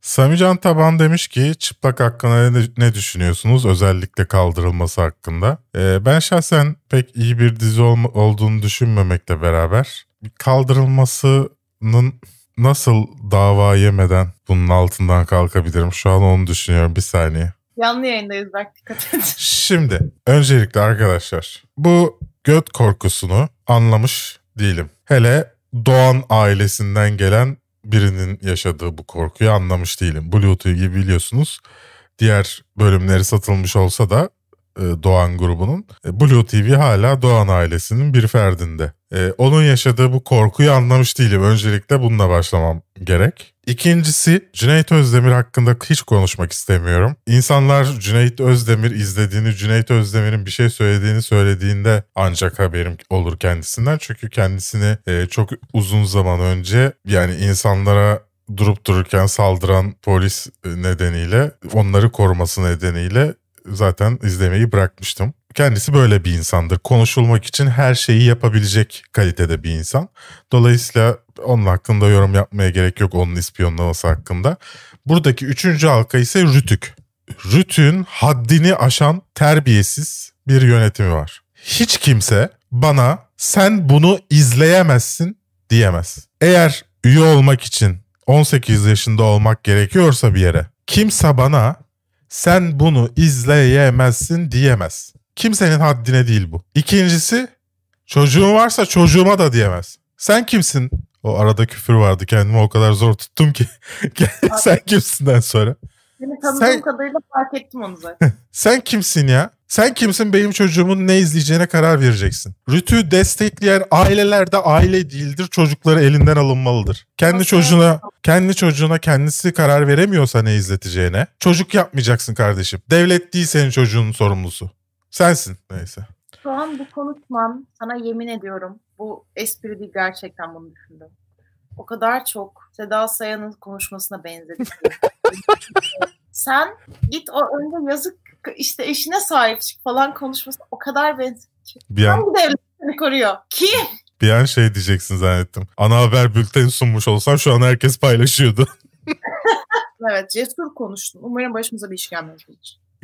Samican Taban demiş ki çıplak hakkında ne, ne düşünüyorsunuz? Özellikle kaldırılması hakkında. Ee, ben şahsen pek iyi bir dizi olma- olduğunu düşünmemekle beraber kaldırılmasının nasıl dava yemeden bunun altından kalkabilirim? Şu an onu düşünüyorum bir saniye. Yanlı yayındayız belki dikkat edin. Şimdi öncelikle arkadaşlar bu göt korkusunu anlamış değilim. Hele Doğan ailesinden gelen birinin yaşadığı bu korkuyu anlamış değilim. Blue TV biliyorsunuz diğer bölümleri satılmış olsa da Doğan grubunun e, Blue TV hala Doğan ailesinin bir ferdinde. E, onun yaşadığı bu korkuyu anlamış değilim. Öncelikle bununla başlamam gerek. İkincisi Cüneyt Özdemir hakkında hiç konuşmak istemiyorum. İnsanlar Cüneyt Özdemir izlediğini, Cüneyt Özdemir'in bir şey söylediğini söylediğinde ancak haberim olur kendisinden. Çünkü kendisini e, çok uzun zaman önce yani insanlara durup dururken saldıran polis e, nedeniyle onları koruması nedeniyle zaten izlemeyi bırakmıştım. Kendisi böyle bir insandır. Konuşulmak için her şeyi yapabilecek kalitede bir insan. Dolayısıyla onun hakkında yorum yapmaya gerek yok onun ispiyonlaması hakkında. Buradaki üçüncü halka ise Rütük. Rütük'ün haddini aşan terbiyesiz bir yönetimi var. Hiç kimse bana sen bunu izleyemezsin diyemez. Eğer üye olmak için 18 yaşında olmak gerekiyorsa bir yere kimse bana sen bunu izleyemezsin diyemez. Kimsenin haddine değil bu. İkincisi çocuğun varsa çocuğuma da diyemez. Sen kimsin? O arada küfür vardı kendimi o kadar zor tuttum ki. (laughs) Sen kimsinden sonra? Seni tanıdığım Sen- kadarıyla fark ettim onu zaten. Sen kimsin ya? Sen kimsin benim çocuğumun ne izleyeceğine karar vereceksin. Rütü destekleyen aileler de aile değildir. Çocukları elinden alınmalıdır. Kendi Nasıl? çocuğuna kendi çocuğuna kendisi karar veremiyorsa ne izleteceğine çocuk yapmayacaksın kardeşim. Devlet değil senin çocuğunun sorumlusu. Sensin neyse. Şu an bu konuşmam sana yemin ediyorum bu espri değil gerçekten bunu düşündüm. O kadar çok Seda Sayan'ın konuşmasına benzedi. (laughs) Sen git o önde yazık işte eşine sahip çık falan konuşması o kadar benzedi. Bir an, Hangi devlet seni koruyor? Kim? bir an şey diyeceksin zannettim. Ana haber bülteni sunmuş olsam şu an herkes paylaşıyordu. (laughs) Evet cesur konuştun. Umarım başımıza bir iş gelmez.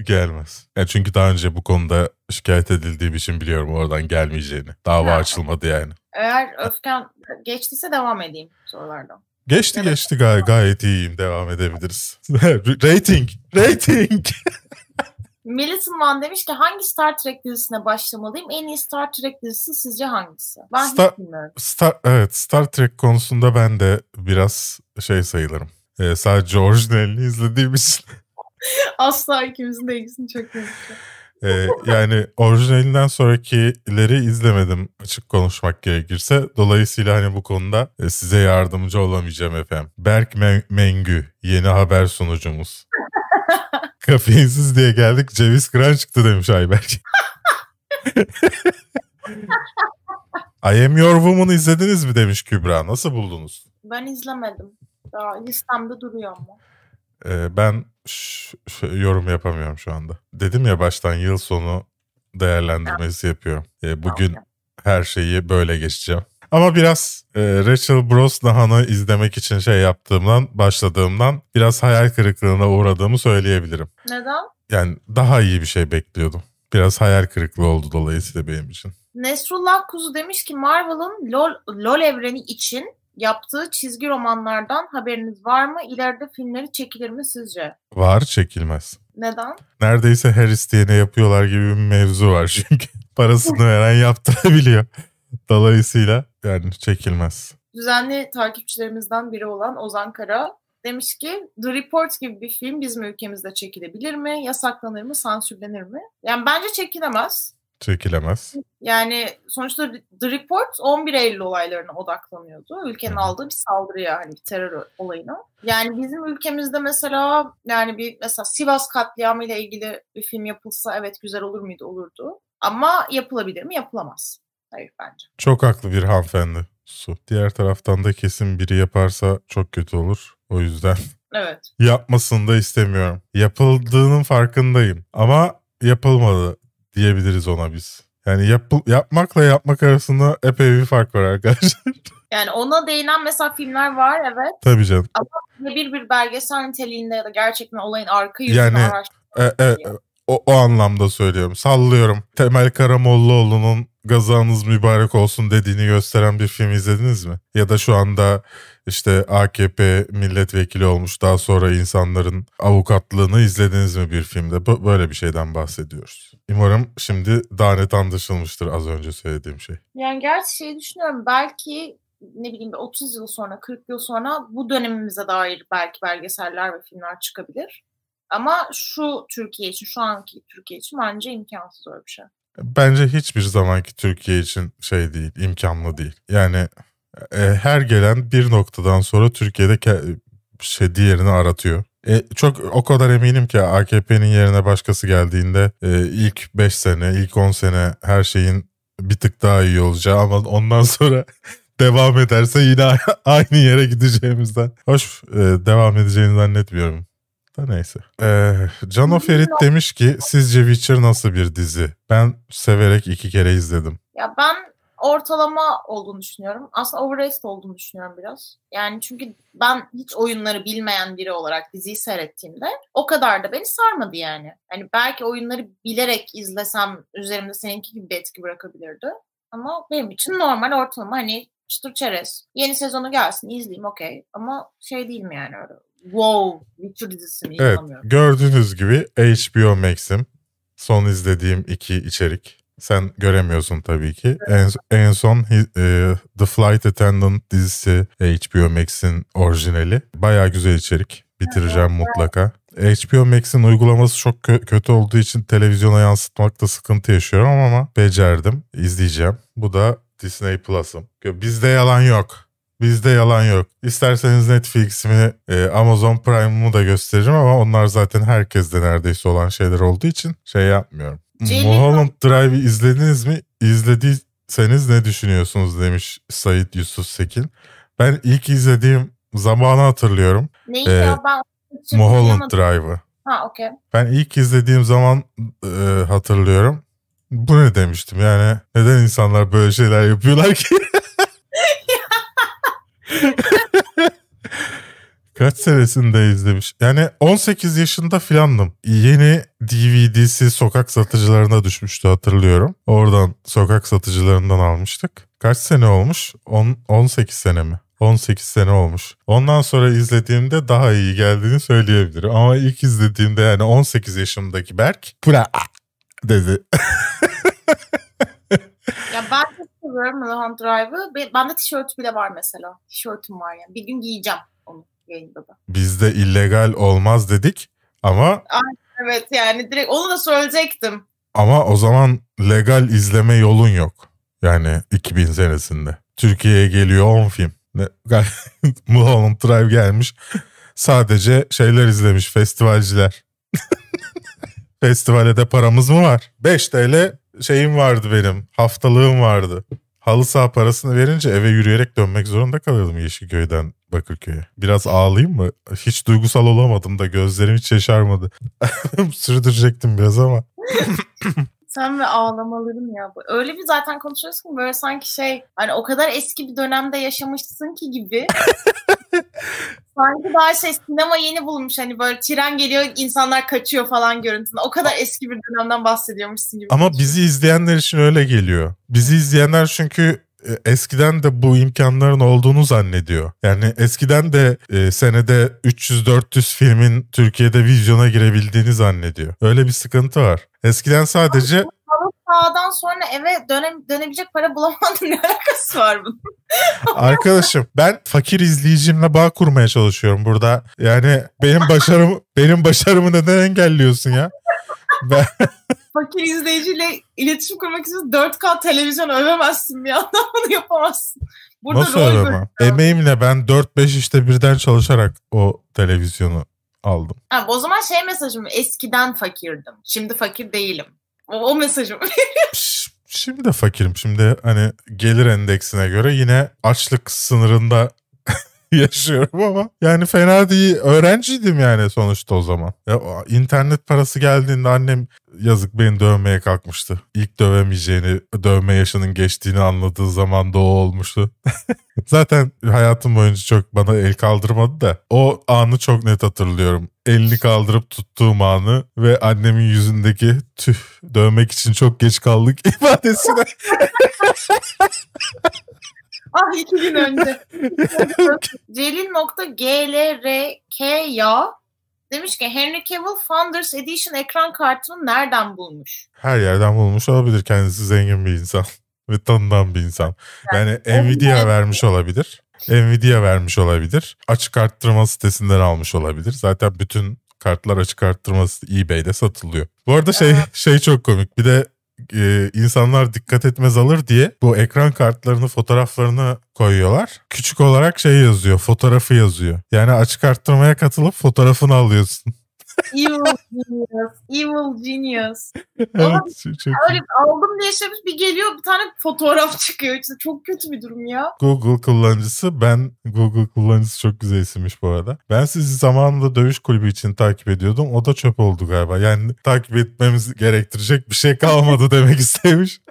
Gelmez. Yani çünkü daha önce bu konuda şikayet edildiğim için biliyorum oradan gelmeyeceğini. Dava Ha. açılmadı yani. Eğer öfken geçtiyse devam edeyim sorulardan. Geçti Evet. geçti gay gayet iyiyim. Devam edebiliriz. (laughs) rating. Rating. Millicent Van demiş ki hangi Star Trek dizisine başlamalıyım? En iyi Star Trek dizisi sizce hangisi? Ben Star-. Star, evet Star Trek konusunda ben de biraz şey sayılırım. Ee, sadece orijinalini izlediğim için. (laughs) Asla ikimizin de ilgisini çekmemiş. Ee, yani orijinalinden sonrakileri izlemedim açık konuşmak gerekirse. Dolayısıyla hani bu konuda e, size yardımcı olamayacağım efendim. Berk Men- Mengü yeni haber sunucumuz. (laughs) Kafeinsiz diye geldik ceviz kıran çıktı demiş Ayberk. (laughs) I Am Your Woman izlediniz mi demiş Kübra. Nasıl buldunuz? Ben izlemedim. Daha listemde duruyor ama. Ee, ben yorum yapamıyorum şu anda. Dedim ya baştan yıl sonu değerlendirmesi yapıyorum. Ee, bugün her şeyi böyle geçeceğim. Ama biraz e, Rachel Brosnahan'ı izlemek için şey yaptığımdan, başladığımdan biraz hayal kırıklığına uğradığımı söyleyebilirim. Neden? Yani daha iyi bir şey bekliyordum. Biraz hayal kırıklığı oldu dolayısıyla benim için. Nesrullah Kuzu demiş ki Marvel'ın LOL, LOL evreni için yaptığı çizgi romanlardan haberiniz var mı? İleride filmleri çekilir mi sizce? Var çekilmez. Neden? Neredeyse her isteyene yapıyorlar gibi bir mevzu var (laughs) çünkü. Parasını veren yaptırabiliyor. Dolayısıyla yani çekilmez. Düzenli takipçilerimizden biri olan Ozan Kara demiş ki The Report gibi bir film bizim ülkemizde çekilebilir mi? Yasaklanır mı? Sansürlenir mi? Yani bence çekilemez. Çekilemez. Yani sonuçta The Report 11 Eylül olaylarına odaklanıyordu. Ülkenin Hı aldığı bir saldırıya hani bir terör olayına. Yani bizim ülkemizde mesela yani bir mesela Sivas katliamı ile ilgili bir film yapılsa evet güzel olur muydu? Olurdu. Ama yapılabilir mi? Yapılamaz. Hayır bence. Çok haklı bir hanımefendi. Su. Diğer taraftan da kesin biri yaparsa çok kötü olur. O yüzden Evet. (laughs) yapmasını da istemiyorum. Yapıldığının farkındayım ama yapılmadı diyebiliriz ona biz. Yani yapı- yapmakla yapmak arasında epey bir fark var arkadaşlar. (laughs) Yani ona değinen mesela filmler var evet. Tabii canım. Ve bir bir belgesel niteliğinde ya da gerçekten olayın arka yüzünü Yani, araştırmak. E, e, o, o anlamda söylüyorum. Sallıyorum. Temel Karamollaoğlu'nun gazanız mübarek olsun dediğini gösteren bir film izlediniz mi? Ya da şu anda işte AKP milletvekili olmuş daha sonra insanların avukatlığını izlediniz mi bir filmde? Böyle bir şeyden bahsediyoruz. Umarım şimdi daha net anlaşılmıştır az önce söylediğim şey. Yani gerçi şey düşünüyorum belki ne bileyim bir 30 yıl sonra 40 yıl sonra bu dönemimize dair belki belgeseller ve filmler çıkabilir. Ama şu Türkiye için, şu anki Türkiye için bence imkansız öyle bir şey. Bence hiçbir zamanki Türkiye için şey değil, imkanlı değil. Yani e, her gelen bir noktadan sonra Türkiye'de ke- şey diğerini aratıyor. E, çok o kadar eminim ki AKP'nin yerine başkası geldiğinde e, ilk 5 sene, ilk 10 sene her şeyin bir tık daha iyi olacağı ama ondan sonra (laughs) devam ederse yine (laughs) aynı yere gideceğimizden. Hoş e, devam edeceğini zannetmiyorum. Da neyse. Ee, Cano Ferit demiş ki sizce Witcher nasıl bir dizi? Ben severek iki kere izledim. Ya ben ortalama olduğunu düşünüyorum. Aslında overrated olduğunu düşünüyorum biraz. Yani çünkü ben hiç oyunları bilmeyen biri olarak diziyi seyrettiğimde o kadar da beni sarmadı yani. Hani belki oyunları bilerek izlesem üzerimde seninki gibi bir etki bırakabilirdi. Ama benim için normal ortalama hani çıtır çerez. Yeni sezonu gelsin izleyeyim okey. Ama şey değil mi yani öyle wow Witcher dizisi mi Evet gördüğünüz gibi HBO Max'im son izlediğim iki içerik. Sen göremiyorsun tabii ki. En, en son e, The Flight Attendant dizisi HBO Max'in orijinali. Bayağı güzel içerik. Bitireceğim mutlaka. HBO Max'in uygulaması çok kö- kötü olduğu için televizyona yansıtmakta sıkıntı yaşıyorum ama becerdim. İzleyeceğim. Bu da Disney Plus'ım. Bizde yalan yok. Bizde yalan yok. İsterseniz Netflix'imi, e, Amazon Prime'ımı da gösteririm ama onlar zaten herkeste neredeyse olan şeyler olduğu için şey yapmıyorum. Mulholland Drive'ı izlediniz mi? İzlediyseniz ne düşünüyorsunuz demiş Sait Yusuf Sekin. Ben ilk izlediğim zamanı hatırlıyorum. Neyi Ee, ya ben Mulholland. Drive'ı. Ha okey. Ben ilk izlediğim zaman e, hatırlıyorum. Bu ne demiştim yani neden insanlar böyle şeyler yapıyorlar ki? (laughs) (laughs) Kaç senesinde izlemiş? Yani 18 yaşında filandım. Yeni DVD'si sokak satıcılarına düşmüştü hatırlıyorum. Oradan sokak satıcılarından almıştık. Kaç sene olmuş? 10, 18 sene mi? 18 sene olmuş. Ondan sonra izlediğimde daha iyi geldiğini söyleyebilirim. Ama ilk izlediğimde yani 18 yaşımdaki Berk bura dedi. (laughs) Ya ben seviyorum Mulholland Drive'ı. Be- Bende tişört bile var mesela. Tişörtüm var yani. Bir gün giyeceğim onu yayında da. Bizde illegal olmaz dedik ama Evet yani direkt onu da söyleyecektim. ama o zaman legal izleme yolun yok. Yani 2000 senesinde. Türkiye'ye geliyor 10 film. (laughs) Mulholland Drive gelmiş. Sadece şeyler izlemiş festivalciler. (laughs) Festivale de paramız mı var? 5 TL şeyim vardı benim. Haftalığım vardı. Halı saha parasını verince eve yürüyerek dönmek zorunda kalıyordum Yeşilköy'den Bakırköy'e. Biraz ağlayayım mı? Hiç duygusal olamadım da gözlerim hiç yaşarmadı. (laughs) Sürdürecektim biraz ama. (laughs) Sen ve ağlamalarım ya. Öyle bir zaten konuşuyorsun ki böyle sanki şey hani o kadar eski bir dönemde yaşamışsın ki gibi. (laughs) sanki daha şey sinema yeni bulmuş hani böyle tren geliyor insanlar kaçıyor falan görüntüsünde. O kadar eski bir dönemden bahsediyormuşsun gibi. Ama bizi izleyenler için öyle geliyor. Bizi izleyenler çünkü eskiden de bu imkanların olduğunu zannediyor. Yani eskiden de e, senede 300-400 filmin Türkiye'de vizyona girebildiğini zannediyor. Öyle bir sıkıntı var. Eskiden sadece Sağdan sonra eve döne, dönebilecek para bulamadım (laughs) ne alakası var bunun? arkadaşım ben fakir izleyicimle bağ kurmaya çalışıyorum burada. Yani benim başarım benim başarımı neden engelliyorsun ya? Ben, (laughs) Fakir izleyiciyle iletişim kurmak için 4K televizyon övemezsin bir yandan (laughs) bunu yapamazsın. Burada nasıl ama? Emeğimle ben 4-5 işte birden çalışarak o televizyonu aldım. Ha, o zaman şey mesajım eskiden fakirdim. Şimdi fakir değilim. O, o mesajım. (laughs) Şimdi de fakirim. Şimdi hani gelir endeksine göre yine açlık sınırında (laughs) yaşıyorum ama yani fena değil. Öğrenciydim yani sonuçta o zaman. Ya, internet parası geldiğinde annem yazık beni dövmeye kalkmıştı. İlk dövemeyeceğini, dövme yaşının geçtiğini anladığı zaman da o olmuştu. (laughs) Zaten hayatım boyunca çok bana el kaldırmadı da o anı çok net hatırlıyorum. Elini kaldırıp tuttuğum anı ve annemin yüzündeki tüh dövmek için çok geç kaldık (laughs) ifadesine. Ah iki gün önce. (laughs) Celil.glrk ya demiş ki Henry Cavill Founders Edition ekran kartını nereden bulmuş? Her yerden bulmuş olabilir kendisi zengin bir insan (laughs) ve tanınan bir insan. Yani Nvidia vermiş olabilir. Nvidia vermiş olabilir. Açık arttırma sitesinden almış olabilir. Zaten bütün kartlar açık arttırma eBay'de satılıyor. Bu arada şey şey çok komik. Bir de e, insanlar dikkat etmez alır diye bu ekran kartlarını fotoğraflarını koyuyorlar. Küçük olarak şey yazıyor, fotoğrafı yazıyor. Yani açık arttırmaya katılıp fotoğrafını alıyorsun. Evil genius. Evil genius. evet, çok- Öyle aldım diye şey bir geliyor bir tane fotoğraf çıkıyor. İşte çok kötü bir durum ya. Google kullanıcısı ben Google kullanıcısı çok güzel isimmiş bu arada. Ben sizi zamanında dövüş kulübü için takip ediyordum. O da çöp oldu galiba. Yani takip etmemiz gerektirecek bir şey kalmadı (laughs) demek istemiş. (laughs)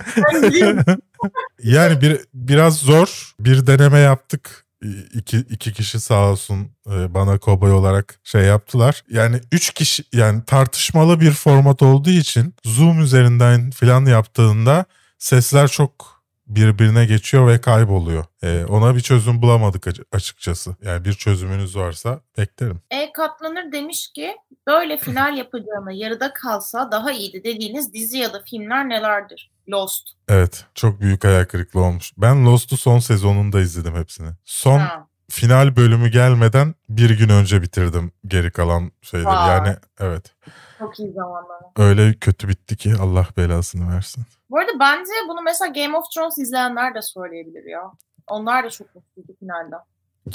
Yani bir biraz zor. Bir deneme yaptık. İki, iki kişi sağ olsun e, bana kobay olarak şey yaptılar. Yani üç kişi yani tartışmalı bir format olduğu için Zoom üzerinden falan yaptığında sesler çok birbirine geçiyor ve kayboluyor. E, ona bir çözüm bulamadık açı- açıkçası. Yani bir çözümünüz varsa beklerim. E Katlanır demiş ki böyle final yapacağına yarıda kalsa daha iyiydi dediğiniz dizi ya da filmler nelerdir? Lost. Evet çok büyük hayal kırıklığı olmuş. Ben Lost'u son sezonunda izledim hepsini. Son Ha. final bölümü gelmeden bir gün önce bitirdim geri kalan şeyleri. Vay. Yani evet Çok iyi zamanlar. öyle kötü bitti ki Allah belasını versin. Bu arada bence bunu mesela Game of Thrones izleyenler de söyleyebilir ya. Onlar da çok mutluydu finalde.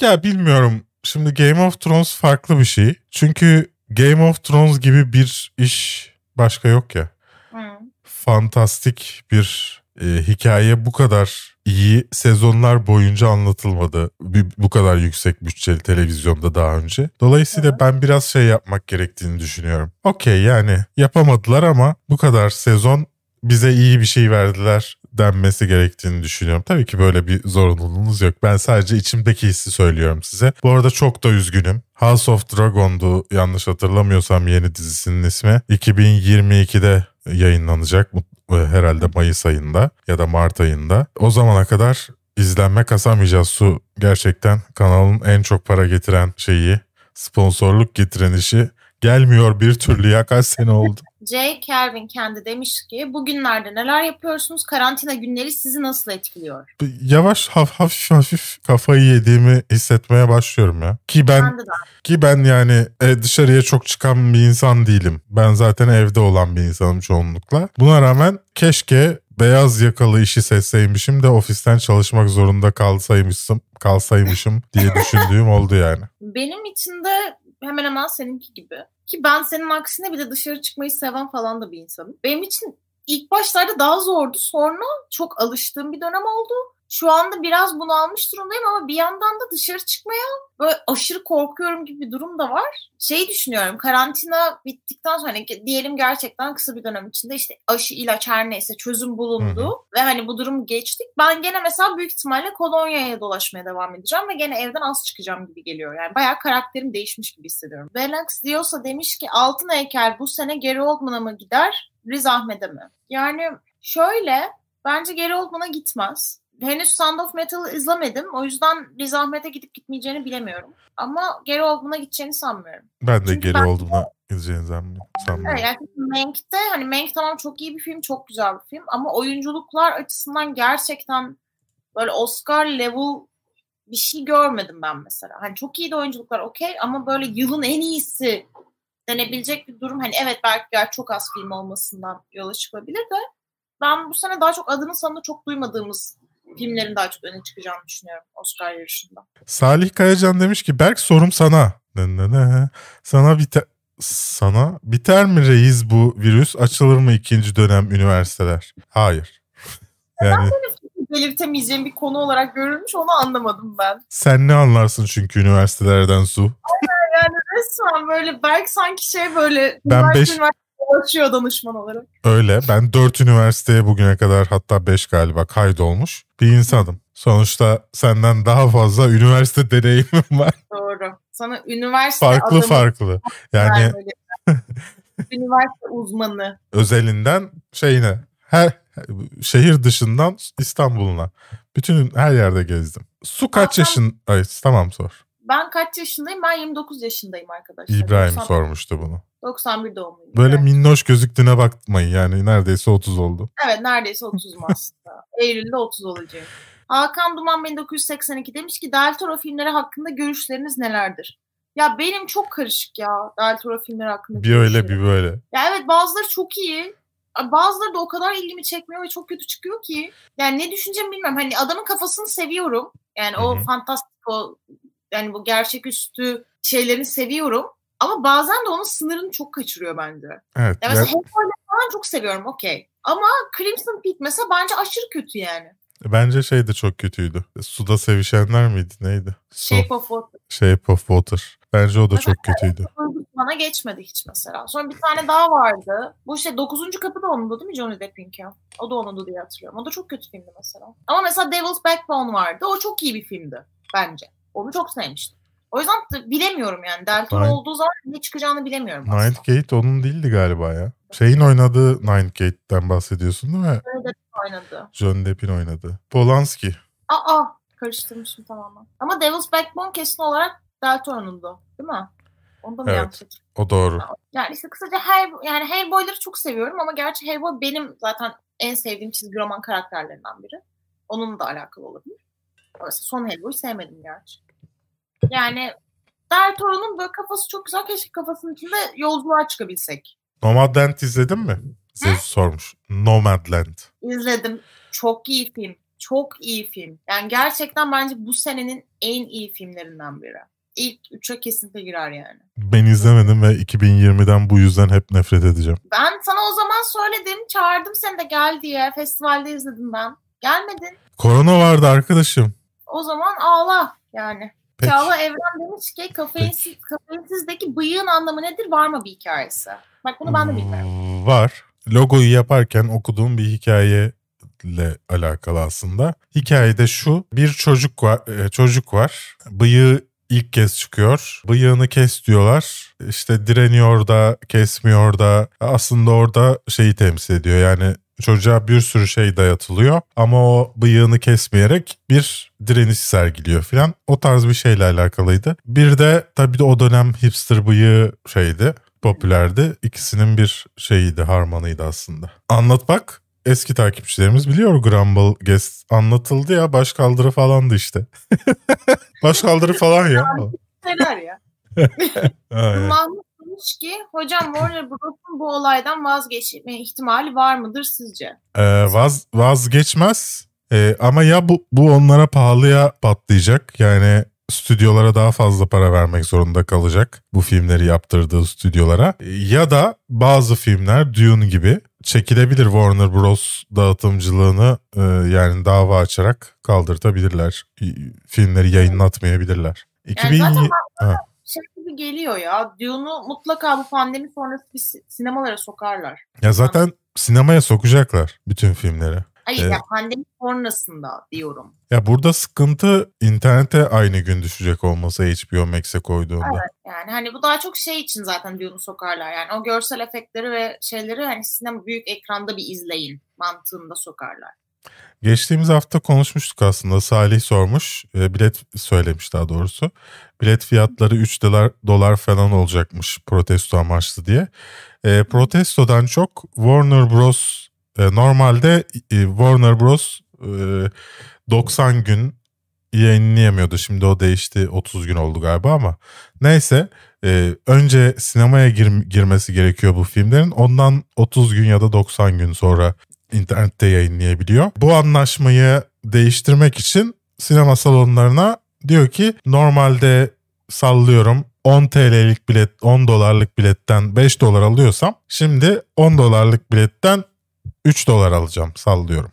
Ya bilmiyorum şimdi Game of Thrones farklı bir şey. Çünkü Game of Thrones gibi bir iş başka yok ya. Hı. Fantastik bir e, hikaye bu kadar iyi sezonlar boyunca anlatılmadı. Bu kadar yüksek bütçeli televizyonda daha önce. Dolayısıyla ben biraz şey yapmak gerektiğini düşünüyorum. Okey yani yapamadılar ama bu kadar sezon bize iyi bir şey verdiler denmesi gerektiğini düşünüyorum. Tabii ki böyle bir zorunluluğunuz yok. Ben sadece içimdeki hissi söylüyorum size. Bu arada çok da üzgünüm. House of Dragon'du yanlış hatırlamıyorsam yeni dizisinin ismi. 2022'de yayınlanacak e, herhalde Mayıs ayında ya da Mart ayında. O zamana kadar izlenme kasamayacağız. Su gerçekten kanalın en çok para getiren şeyi, sponsorluk getiren işi gelmiyor bir türlü ya kaç sene oldu. J. Kelvin kendi demiş ki bugünlerde neler yapıyorsunuz? Karantina günleri sizi nasıl etkiliyor? Yavaş haf- hafif hafif kafayı yediğimi hissetmeye başlıyorum ya. Ki ben Ben ki ben yani e, dışarıya çok çıkan bir insan değilim. Ben zaten evde olan bir insanım çoğunlukla. Buna rağmen keşke beyaz yakalı işi seçseymişim de ofisten çalışmak zorunda kalsaymışım, kalsaymışım diye düşündüğüm (laughs) oldu yani. Benim için de hemen hemen seninki gibi. Ki ben senin aksine bir de dışarı çıkmayı seven falan da bir insanım. Benim için ilk başlarda daha zordu. Sonra çok alıştığım bir dönem oldu. Şu anda biraz bunu almış durumdayım ama bir yandan da dışarı çıkmaya böyle aşırı korkuyorum gibi bir durum da var. Şey düşünüyorum karantina bittikten sonra hani diyelim gerçekten kısa bir dönem içinde işte aşı ilaç her neyse çözüm bulundu ve hani bu durum geçtik. Ben gene mesela büyük ihtimalle kolonyaya dolaşmaya devam edeceğim ve gene evden az çıkacağım gibi geliyor. Yani bayağı karakterim değişmiş gibi hissediyorum. Velax diyorsa demiş ki altın heykel bu sene Gary Oldman'a mı gider Riz Ahmet'e mi? Yani şöyle bence Gary Oldman'a gitmez. Henüz Sound of Metal'ı izlemedim. O yüzden Riz Ahmet'e gidip gitmeyeceğini bilemiyorum. Ama Gary Oldman'a gideceğini sanmıyorum. Ben de Çünkü geri ben- olduğuna gideceğini sanmıyorum. Evet, yani Mank'te hani Mank tamam çok iyi bir film, çok güzel bir film ama oyunculuklar açısından gerçekten böyle Oscar level bir şey görmedim ben mesela. Hani çok iyi de oyunculuklar okey ama böyle yılın en iyisi denebilecek bir durum. Hani evet belki çok az film olmasından yola çıkabilir de ben bu sene daha çok adını sanını çok duymadığımız filmlerin daha çok öne çıkacağını düşünüyorum Oscar yarışında. Salih Kayacan demiş ki Berk sorum sana. Sana biter sana biter mi reis bu virüs? Açılır mı ikinci dönem üniversiteler? Hayır. (laughs) Yani Belirtemeyeceğim bir konu olarak görülmüş onu anlamadım ben. sen ne anlarsın çünkü üniversitelerden su? Resmen böyle belki sanki şey böyle Ben beş- üniversite dolaşıyor danışman olarak. Öyle. Ben dört üniversiteye bugüne kadar hatta beş galiba kaydolmuş bir insanım. Sonuçta senden daha fazla üniversite deneyimim var. Doğru. Sana üniversite Farklı adamı farklı. Yani (laughs) üniversite uzmanı. özelinden şeyine her şehir dışından İstanbul'una. Bütün her yerde gezdim. Su kaç yaşın? Ay tamam sor. Ben kaç yaşındayım? Ben 29 yaşındayım arkadaşlar. İbrahim 90 sormuştu bunu. 91 doğumluyum. Böyle Evet. minnoş gözüktüğüne bakmayın yani neredeyse 30 oldu. Evet neredeyse 30'um (laughs) aslında. Eylül'de 30 olacağım. Hakan Duman 1982 demiş ki Del Toro filmleri hakkında görüşleriniz nelerdir? Ya benim çok karışık ya Del Toro filmleri hakkında. Bir öyle bir böyle. Ya evet bazıları çok iyi. Bazıları da o kadar ilgimi çekmiyor ve çok kötü çıkıyor ki. Yani ne düşüneceğimi bilmiyorum. Hani adamın kafasını seviyorum. Yani o Hı hı. fantastik o yani bu gerçeküstü şeylerini seviyorum. Ama bazen de onun sınırını çok kaçırıyor bence. Evet. Ya ya- mesela Hellboy'u falan çok seviyorum okey. Ama Crimson Peak mesela bence aşırı kötü yani. bence şey de çok kötüydü. Suda sevişenler miydi neydi? Shape of Water. Shape of Water. Bence o da çok kötüydü. Bana geçmedi hiç mesela. Sonra bir tane daha vardı. Bu işte 9. kapı da onundu değil mi Johnny Depp'inki? O da onundu diye hatırlıyorum. O da çok kötü filmdi mesela. Ama mesela Devil's Backbone vardı. O çok iyi bir filmdi bence. Onu çok sevmiştim. O yüzden de bilemiyorum yani. Del Toro Nine- olduğu zaman ne çıkacağını bilemiyorum aslında. Ninth Gate onun değildi galiba ya. Şeyin oynadığı Ninth Gate'den bahsediyorsun değil mi? Johnny Depp oynadı. John Depp'in oynadığı. Polanski. Aa karıştırmışım tamamen. Ama Devil's Backbone kesin olarak Del Toro'nundu. Değil mi? Onu da mı Evet. yanlış? O doğru. Yani işte kısaca Hell, yani Hellboy'ları çok seviyorum ama gerçi Hellboy benim zaten en sevdiğim çizgi roman karakterlerinden biri. Onunla da alakalı olabilir. Son Hellboy'u sevmedim gerçi. Yani Del Toro'nun böyle kafası çok güzel. Keşke kafasının içinde yolculuğa çıkabilsek. Nomadland izledin mi? Zeus sormuş. Nomadland. İzledim. Çok iyi film. Çok iyi film. Yani gerçekten bence bu senenin en iyi filmlerinden biri. İlk üçe kesinlikle girer yani. Ben izlemedim ve 2020'den bu yüzden hep nefret edeceğim. Ben sana o zaman söyledim. Çağırdım seni de gel diye. Festivalde izledim ben. Gelmedin. Korona vardı arkadaşım. O zaman ağla yani. Peki. Çağla Evren demiş ki kafeinsiz, kafeinsizdeki bıyığın anlamı nedir? Var mı bir hikayesi? Bak bunu ben de bilmiyorum. Var. Logoyu yaparken okuduğum bir hikaye ile alakalı aslında. Hikayede şu bir çocuk var, e, çocuk var. Bıyığı ilk kez çıkıyor. Bıyığını kes diyorlar. İşte direniyor da kesmiyor da aslında orada şeyi temsil ediyor. Yani çocuğa bir sürü şey dayatılıyor ama o bıyığını kesmeyerek bir direniş sergiliyor filan. O tarz bir şeyle alakalıydı. Bir de tabii de o dönem hipster bıyığı şeydi popülerdi. İkisinin bir şeyiydi, harmanıydı aslında. Anlat bak. Eski takipçilerimiz biliyor Grumble Guest anlatıldı ya başkaldırı falandı işte. (laughs) başkaldırı falan ya. Neler ya? (laughs) Mahmut demiş ki hocam Warner Bros'un bu olaydan vazgeçme ihtimali var mıdır sizce? Ee, vaz, vazgeçmez Ee, ama ya bu, bu onlara pahalıya patlayacak yani stüdyolara daha fazla para vermek zorunda kalacak bu filmleri yaptırdığı stüdyolara ya da bazı filmler Dune gibi çekilebilir Warner Bros dağıtımcılığını e, yani dava açarak kaldırtabilirler filmleri yayınlatmayabilirler. 2000 zaten. Şey gibi geliyor ya. Dune'u mutlaka bu pandemi sonrası bir si- sinemalara sokarlar. ya zaten sinemaya sokacaklar bütün filmleri. Hayır Evet. ya pandemi sonrasında diyorum. Ya burada sıkıntı internete aynı gün düşecek olması HBO Max'e koyduğunda. Yani hani bu daha çok şey için zaten Dune'u sokarlar. Yani o görsel efektleri ve şeyleri hani sinema büyük ekranda bir izleyin mantığında sokarlar. Geçtiğimiz hafta konuşmuştuk aslında. Salih sormuş. e, bilet söylemiş daha doğrusu. Bilet fiyatları 3 dolar, dolar falan olacakmış protesto amaçlı diye. E, protestodan çok Warner Bros. e, normalde e, Warner Bros. e, 90 gün yayınlayamıyordu. Şimdi o değişti 30 gün oldu galiba ama neyse e, önce sinemaya gir- girmesi gerekiyor bu filmlerin. Ondan 30 gün ya da 90 gün sonra internette yayınlayabiliyor. Bu anlaşmayı değiştirmek için sinema salonlarına diyor ki normalde sallıyorum 10 TL'lik bilet 10 dolarlık biletten 5 dolar alıyorsam şimdi 10 dolarlık biletten 3 dolar alacağım sallıyorum.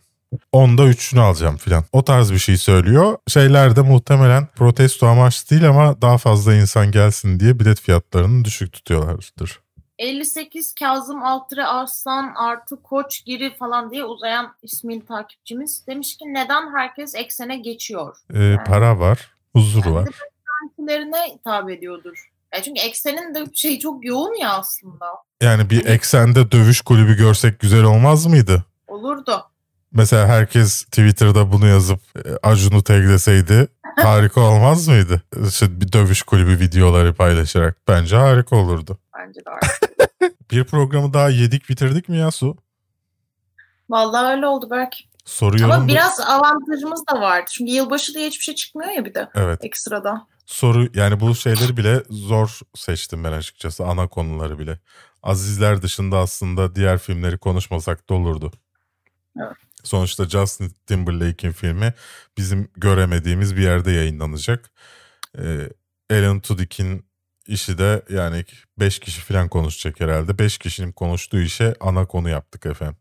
Onda üçünü alacağım filan. O tarz bir şey söylüyor. Şeyler de muhtemelen protesto amaçlı değil ama daha fazla insan gelsin diye bilet fiyatlarını düşük tutuyorlardır. 58 Kazım Altıre Arslan artı Koç Giri falan diye uzayan ismini takipçimiz demiş ki neden herkes eksene geçiyor? Ee, para var, huzur var. Kendilerine hitap ediyordur. Ya çünkü eksenin de şey çok yoğun ya aslında. Yani bir eksende dövüş kulübü görsek güzel olmaz mıydı? Olurdu. Mesela herkes Twitter'da bunu yazıp e, Acun'u tagleseydi (laughs) harika olmaz mıydı? İşte bir dövüş kulübü videoları paylaşarak bence harika olurdu. Bence de öyle. Bir programı daha yedik bitirdik mi ya Su? Vallahi öyle oldu belki. Soruyorum. Ama da- biraz avantajımız da vardı. Çünkü yılbaşı diye hiçbir şey çıkmıyor ya bir de Evet. ekstrada. Soru yani bu şeyleri bile zor seçtim ben açıkçası ana konuları bile. Azizler dışında aslında diğer filmleri konuşmasak da olurdu. Evet. Sonuçta Justin Timberlake'in filmi bizim göremediğimiz bir yerde yayınlanacak. Ee, Alan Tudyk'in işi de yani 5 kişi falan konuşacak herhalde. 5 kişinin konuştuğu işe ana konu yaptık efendim.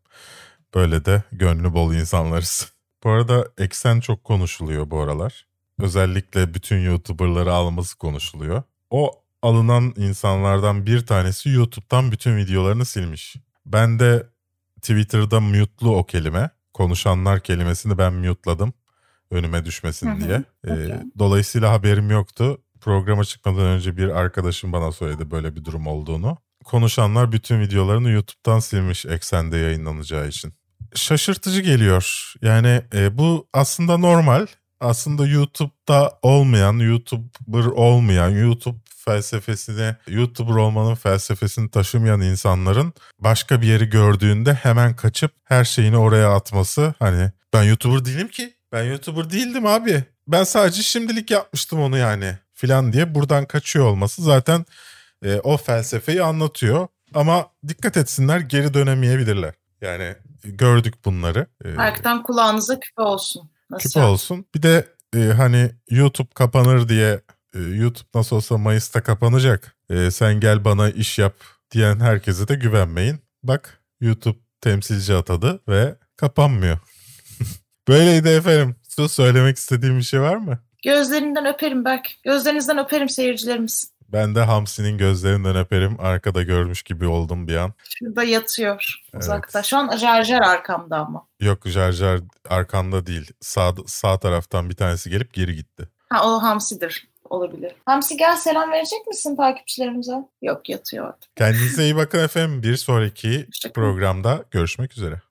Böyle de gönlü bol insanlarız. Bu arada eksen çok konuşuluyor bu aralar. Özellikle bütün YouTuber'ları alması konuşuluyor. O alınan insanlardan bir tanesi YouTube'dan bütün videolarını silmiş. Ben de Twitter'da mute'lu o kelime. Konuşanlar kelimesini ben mute'ladım. Önüme düşmesin diye. Ee, dolayısıyla haberim yoktu. Programa çıkmadan önce bir arkadaşım bana söyledi böyle bir durum olduğunu. Konuşanlar bütün videolarını YouTube'dan silmiş eksende yayınlanacağı için. Şaşırtıcı geliyor. Yani e, bu aslında normal. Aslında YouTube'da olmayan, YouTuber olmayan, YouTube felsefesini, YouTuber olmanın felsefesini taşımayan insanların başka bir yeri gördüğünde hemen kaçıp her şeyini oraya atması. Hani ben YouTuber değilim ki. Ben YouTuber değildim abi. Ben sadece şimdilik yapmıştım onu yani filan diye buradan kaçıyor olması zaten e, o felsefeyi anlatıyor. Ama dikkat etsinler geri dönemeyebilirler. Yani gördük bunları. E, Herkten kulağınıza küpe olsun. Nasıl? küpe olsun. Bir de e, hani YouTube kapanır diye e, YouTube nasıl olsa Mayıs'ta kapanacak. E, sen gel bana iş yap diyen herkese de güvenmeyin. Bak YouTube temsilci atadı ve kapanmıyor. (laughs) Böyleydi efendim. Su söylemek istediğim bir şey var mı? Gözlerinden öperim Berk. Gözlerinizden öperim seyircilerimiz. Ben de Hamsi'nin gözlerinden öperim. Arkada görmüş gibi oldum bir an. Şurada yatıyor uzakta. Evet. Şu an jar jar arkamda ama. Yok Jar Jar arkanda değil. Sağ, sağ taraftan bir tanesi gelip geri gitti. Ha o Hamsi'dir. Olabilir. Hamsi gel selam verecek misin takipçilerimize? Yok yatıyor orada. Kendinize iyi bakın efendim. Bir sonraki programda görüşmek üzere.